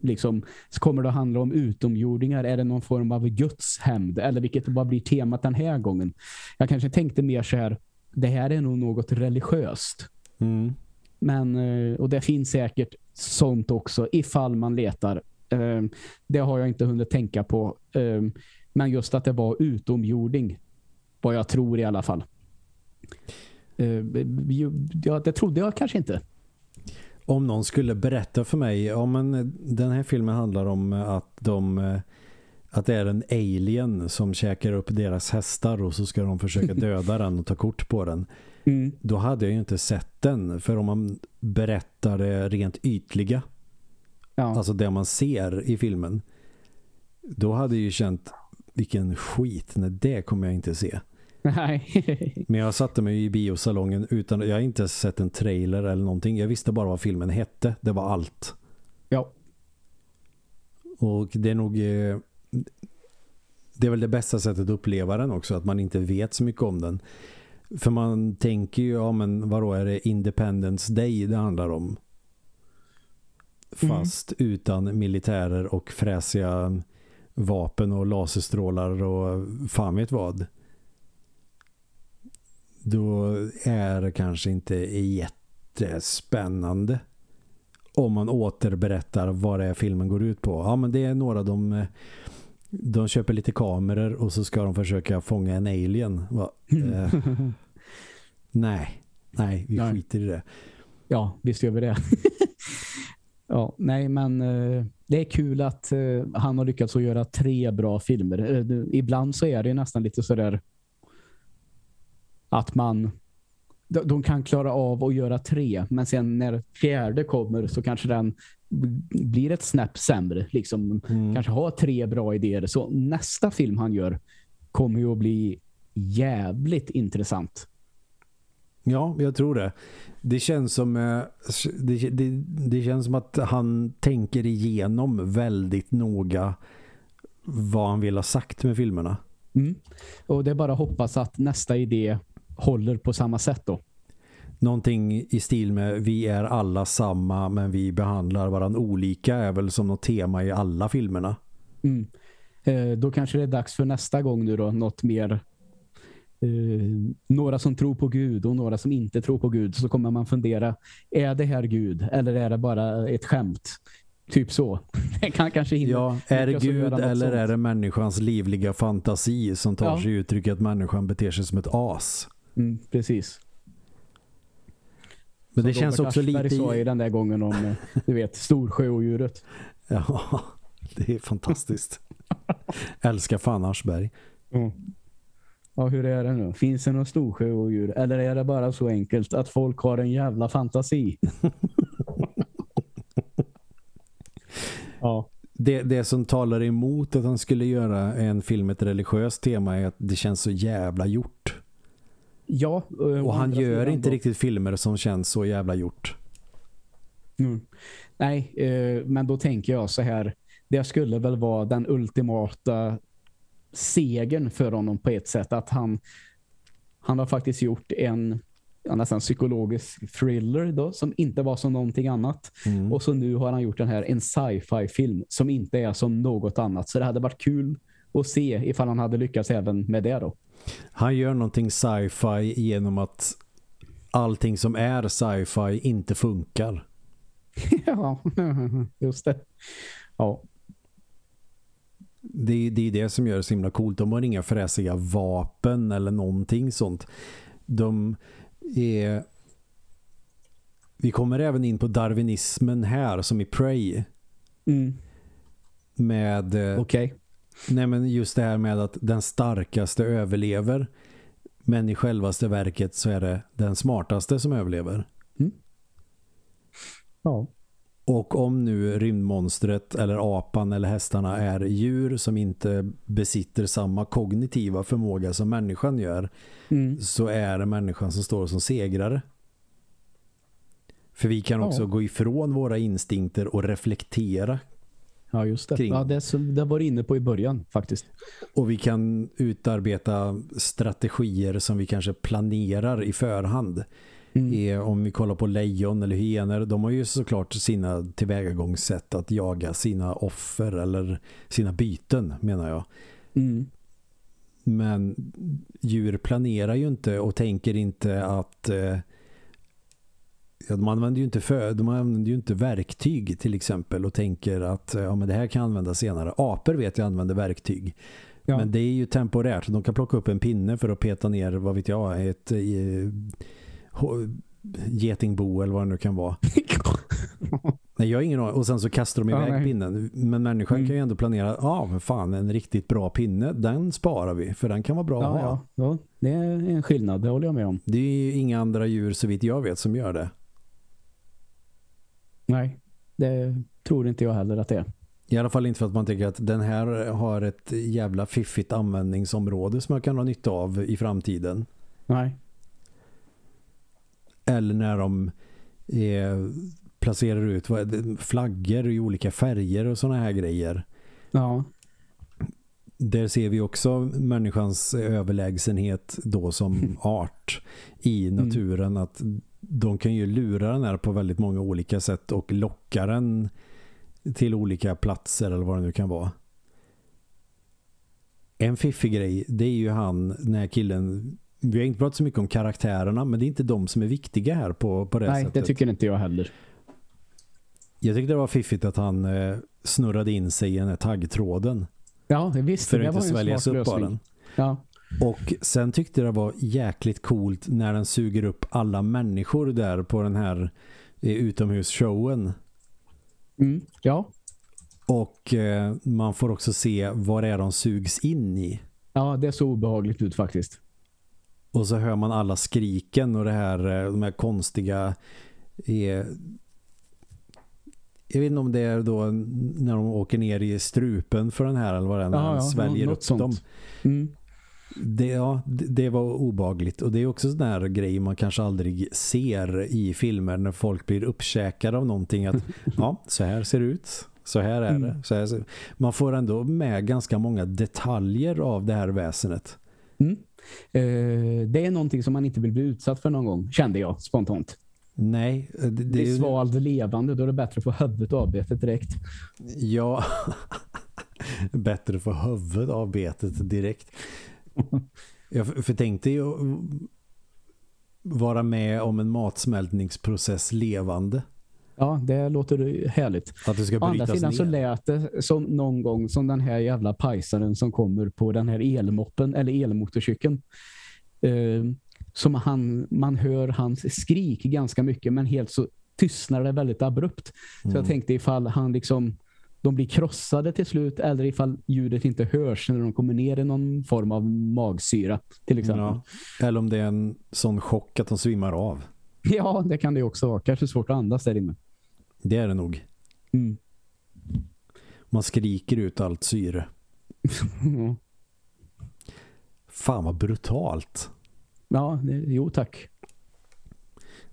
liksom, kommer det att handla om utomjordingar? Är det någon form av Guds hämnd? Eller vilket vad blir temat den här gången? Jag kanske tänkte mer så här, det här är nog något religiöst. Mm. Men, eh, och det finns säkert sånt också ifall man letar. Eh, Det har jag inte hunnit tänka på. Eh, Men just att det var utomjording. Vad jag tror i alla fall. Ja, det trodde jag kanske inte. Om någon skulle berätta för mig, ja men den här filmen handlar om att de att det är en alien som käkar upp deras hästar och så ska de försöka <laughs> döda den och ta kort på den. Mm. Då hade jag ju inte sett den. För om man berättar det rent ytliga, Ja. alltså det man ser i filmen, då hade jag ju känt vilken skit, nej det kommer jag inte se. Nej. <laughs> Men jag satte mig i biosalongen utan, jag har inte sett en trailer eller någonting. Jag visste bara vad filmen hette, det var allt. ja. Och det är nog eh, det är väl det bästa sättet att uppleva den också, att man inte vet så mycket om den. För man tänker ju, ja men vadå är det Independence Day det handlar om? Fast utan militärer och fräsiga vapen och laserstrålar och fan vet vad. Då är det kanske inte jättespännande om man återberättar vad det är filmen går ut på. Ja men det är några de eh, de köper lite kameror och så ska de försöka fånga en alien. Va? Eh, <laughs> nej, nej, vi Nej. skiter i det. Ja, visst gör vi det. <laughs> ja, nej, men eh, det är kul att eh, han har lyckats att göra tre bra filmer. Eh, ibland så är det nästan lite sådär att man de, kan klara av att göra tre, men sen när fjärde kommer så kanske den blir ett snäpp sämre. Liksom, Mm. Kanske har tre bra idéer. Så nästa film han gör kommer ju att bli jävligt intressant. Ja, jag tror det. Det känns som eh, det, det, det känns som att han tänker igenom väldigt noga vad han vill ha sagt med filmerna. Mm. Och det är bara att hoppas att nästa idé håller på samma sätt då. Någonting i stil med vi är alla samma men vi behandlar varandra olika är väl som något tema i alla filmerna. Mm. Eh, då kanske det är dags för nästa gång nu då, något mer eh, några som tror på Gud och några som inte tror på Gud så kommer man fundera, är det här Gud eller är det bara ett skämt? Typ så. <laughs> Det kan kanske hinna. Ja, är det Gud eller sånt. är det människans livliga fantasi som tar ja. sig uttryck att människan beter sig som ett as? Mm, precis. Men det känns också Aschberg lite... sa i den där gången om, eh, du vet, storsjöodjuret. <laughs> Ja, det är fantastiskt. <laughs> Älskar fan Aschberg. Mm. Ja, hur är det nu? Finns det någon storsjöodjur? Eller är det bara så enkelt att folk har en jävla fantasi? <laughs> ja. Det, det som talar emot att han skulle göra en film med ett religiöst tema är att det känns så jävla gjort. Ja. Och han gör inte då. riktigt filmer som känns så jävla gjort. Mm. Nej, eh, men då tänker jag så här. Det skulle väl vara den ultimata segern för honom på ett sätt. Att han, han har faktiskt gjort en nästan psykologisk thriller då, som inte var som någonting annat. Mm. Och så nu har han gjort den här en sci-fi film som inte är som något annat. Så det hade varit kul att se ifall han hade lyckats även med det då. Han gör någonting sci-fi genom att allting som är sci-fi inte funkar. <laughs> ja, just det. Ja. Det, det är det som gör det så himla coolt. De har inga fräsiga vapen eller någonting sånt. De är... Vi kommer även in på darwinismen här som i Prey. Mm. Med... Eh, Okej. Okay. Nej men just det här med att den starkaste överlever. Men i självaste verket så är det den smartaste som överlever. Mm. Ja. Och om nu rymdmonstret eller apan eller hästarna är djur som inte besitter samma kognitiva förmåga som människan gör mm. så är det människan som står som segrare. För vi kan också ja. gå ifrån våra instinkter och reflektera Ja, just det. Kring. Ja, det, det var inne på i början faktiskt. Och vi kan utarbeta strategier som vi kanske planerar i förhand. Mm. om vi kollar på lejon eller hyener, de har ju såklart sina tillvägagångssätt att jaga sina offer eller sina byten menar jag. Mm. Men djur planerar ju inte och tänker inte att eh, de använder ju inte för, de använder ju inte verktyg till exempel och tänker att ja, men det här kan användas senare. Apor vet jag använder verktyg. Ja. Men det är ju temporärt. De kan plocka upp en pinne för att peta ner, vad vet jag, ett eh, getingbo eller vad det nu kan vara. <laughs> nej, jag har ingen. Och sen så kastar de iväg ja, pinnen. Men människan mm. kan ju ändå planera, ja men fan, en riktigt bra pinne, den sparar vi. För den kan vara bra ja, att ha. Ja. ja, det är en skillnad, det håller jag med om. Det är ju inga andra djur så vitt jag vet som gör det. Nej, det tror inte jag heller att det är. I alla fall inte för att man tycker att den här har ett jävla fiffigt användningsområde som jag kan ha nytta av i framtiden. Nej. Eller när de är, placerar ut flaggor i olika färger och sådana här grejer. Ja. Där ser vi också människans överlägsenhet då som <laughs> art i naturen. Mm. Att de kan ju lura den här på väldigt många olika sätt och locka den till olika platser eller vad det nu kan vara. En fiffig grej, det är ju han, den här killen vi har inte pratat så mycket om karaktärerna men det är inte de som är viktiga här på, på det Nej, sättet. Nej, det tycker inte jag heller. Jag tyckte det var fiffigt att han eh, snurrade in sig i den här taggtråden. Ja, visst. För att inte sväljas upp av den. Ja. Och sen tyckte jag det var jäkligt coolt när den suger upp alla människor där på den här eh, utomhusshowen. Mm, ja. Och eh, man får också se vad det är de sugs in i. Ja, det är så obehagligt ut faktiskt. Och så hör man alla skriken och det här, eh, de här konstiga eh, jag vet inte om det är då när de åker ner i strupen för den här eller vad det är, när ja, ja, sväljer upp sånt. dem. Mm. Det, ja, det, var obagligt och det är också sån här grej man kanske aldrig ser i filmer när folk blir uppkäkade av någonting att <laughs> ja, så här ser det ut, så här är det. Så här ser... Man får ändå med ganska många detaljer av det här väsenet. Mm. Eh, det är någonting som man inte vill bli utsatt för någon gång, kände jag spontant. Nej. Det, det, det är svalt levande, då är det bättre att få huvudet avbetet direkt. Ja, <laughs> bättre att få huvudet avbetet direkt. <laughs> Jag förtänkte ju vara med om en matsmältningsprocess levande. Ja, det låter härligt. Att det ska Å andra sidan ner. så lät det som någon gång som den här jävla pajsaren som kommer på den här elmoppen eller elmotorcykeln. Eh, som han, man hör hans skrik ganska mycket men helt så tystnar det väldigt abrupt. Så Mm. jag tänkte ifall han liksom de blir krossade till slut eller ifall ljudet inte hörs när de kommer ner i någon form av magsyra till exempel. Ja. Eller om det är en sån chock att de svimmar av. <laughs> Ja, det kan det också vara. Kanske svårt att andas där inne. Det är det nog. Mm. Man skriker ut allt syre. <laughs> Fan vad brutalt. Ja, det, jo tack.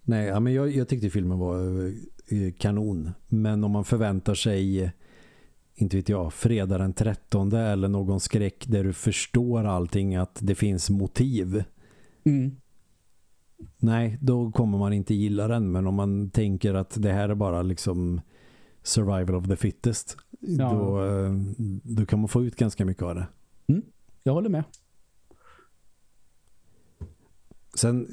Nej, ja, men jag, jag tyckte filmen var eh, kanon. Men om man förväntar sig, inte vet jag, fredag den 13 eller någon skräck där du förstår allting att det finns motiv. Mm. Nej, då kommer man inte gilla den. Men om man tänker att det här är bara liksom survival of the fittest, Ja. då, eh, då kan man få ut ganska mycket av det. Jag håller med. Sen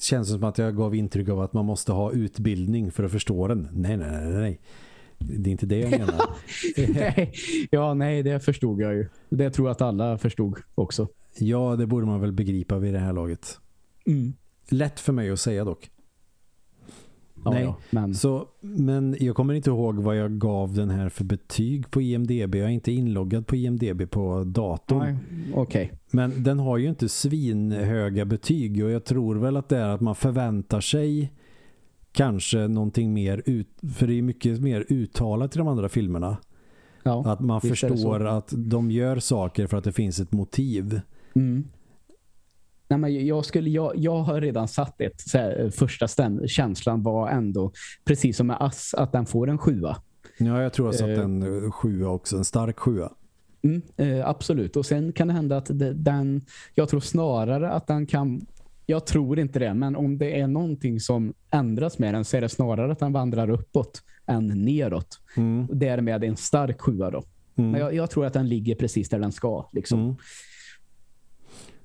känns det som att jag gav intryck av att man måste ha utbildning för att förstå den. Nej, nej, nej, nej. Det är inte det jag <laughs> menar. Nej, ja, nej, det förstod jag ju. Det tror jag att alla förstod också. ja, det borde man väl begripa vid det här laget. Mm. Lätt för mig att säga dock. Ja, Nej, ja, men Så, men jag kommer inte ihåg vad jag gav den här för betyg på IMDB. Jag är inte inloggad på IMDB på datorn. nej, okej. Men den har ju inte svinhöga betyg och jag tror väl att det är att man förväntar sig kanske någonting mer ut, för det är mycket mer uttalat i de andra filmerna. Ja. Att man förstår att de gör saker för att det finns ett motiv. Mm. Nej, men jag, skulle, jag, jag har redan satt ett här, första stäm, känslan var ändå precis som med Ass att den får en sjua. Ja, jag tror jag satt Eh. en eh, sjua också, en stark sjua. Mm, eh, absolut. Och sen kan det hända att det, den, jag tror snarare att den kan, jag tror inte det, men om det är någonting som ändras med den så är det snarare att den vandrar uppåt än neråt. Mm. Därmed en stark sjua då. Mm. Men jag, jag tror att den ligger precis där den ska. Liksom. Mm.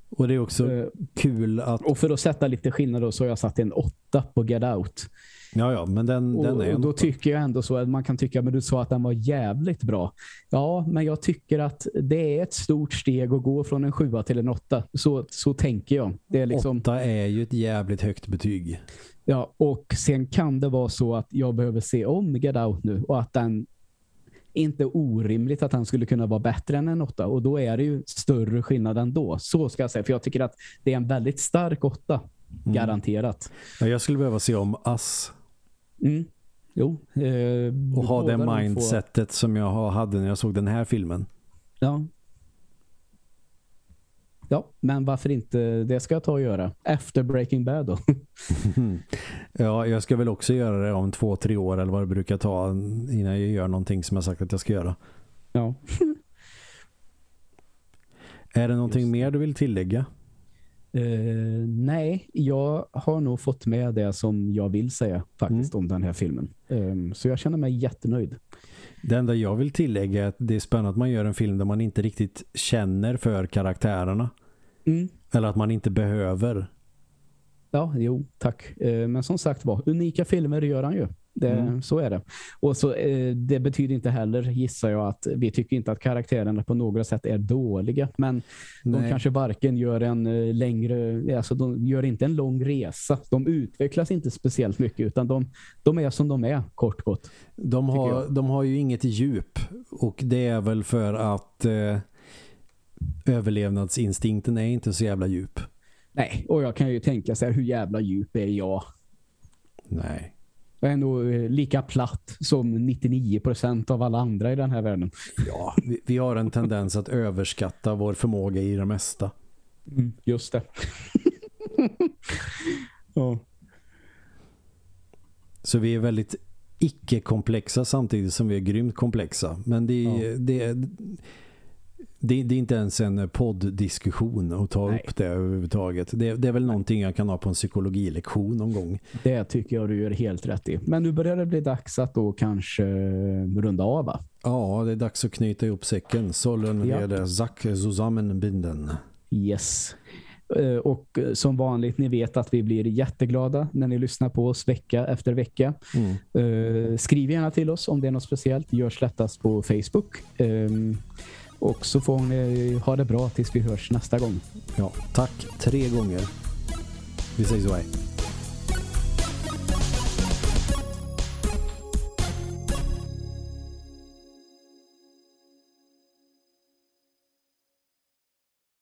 Och det är också Eh, kul att och för att sätta lite skillnad då så har jag satt en åtta på Get Out. Ja, ja, men den, Och, den är och då tycker jag ändå så att man kan tycka, men du sa att den var jävligt bra. Ja, men jag tycker att det är ett stort steg att gå från en sjua till en åtta. Så, så tänker jag. Det är liksom, åtta är ju ett jävligt högt betyg. ja, och sen kan det vara så att jag behöver se om Get Out nu och att den inte orimligt att han skulle kunna vara bättre än en åtta. Och då är det ju större skillnad ändå. Så ska jag säga. För jag tycker att det är en väldigt stark åtta. Mm. Garanterat. Ja, jag skulle behöva se om Ass Mm. Jo. Eh, och ha det mindsetet som jag ha- hade när jag såg den här filmen. Ja. Ja, men varför inte? Det ska jag ta och göra. Efter Breaking Bad då. <laughs> Ja, jag ska väl också göra det om två, tre år eller vad det brukar ta innan jag gör någonting som jag sagt att jag ska göra. ja. <laughs> Är det någonting Just mer du vill tillägga? Eh, nej, jag har nog fått med det som jag vill säga faktiskt om den här filmen. Eh, så jag känner mig jättenöjd. Det enda jag vill tillägga är att det är spännande att man gör en film där man inte riktigt känner för karaktärerna. Mm. Eller att man inte behöver. Ja, jo, tack. Eh, men som sagt var, unika filmer gör han ju. Det, Mm. Så är det. Och så, eh, det betyder inte heller, gissar jag, att vi tycker inte att karaktärerna på något sätt är dåliga. Men de Nej. kanske varken gör en eh, längre, alltså de gör inte en lång resa. De utvecklas inte speciellt mycket utan de, de är som de är, kort gott. De har, de har ju inget djup och det är väl för att eh, överlevnadsinstinkten är inte så jävla djup. Nej, och jag kan ju tänka så här, hur jävla djup är jag? Nej. Är nog eh, lika platt som 99% av alla andra i den här världen. Ja, vi, vi har en tendens att överskatta vår förmåga i det mesta. Mm, just det. <laughs> ja. Så vi är väldigt icke-komplexa samtidigt som vi är grymt komplexa. Men det, Ja. det, det, det är inte ens en podddiskussion att ta Nej. upp det överhuvudtaget. Det, det är väl någonting jag kan ha på en psykologilektion någon gång. Det tycker jag du gör helt rätt i. Men nu börjar det bli dags att då kanske runda av va? Ja, det är dags att knyta ihop säcken. Sollen Ja. är Zack zusammenbinden. Yes. Eh, Och som vanligt, ni vet att vi blir jätteglada när ni lyssnar på oss vecka efter vecka. Mm. Eh, Skriv gärna till oss om det är något speciellt. Görs lättast på Facebook. Och så får ni ha det bra tills vi hörs nästa gång. Ja, tack tre gånger. Vi säger så hej.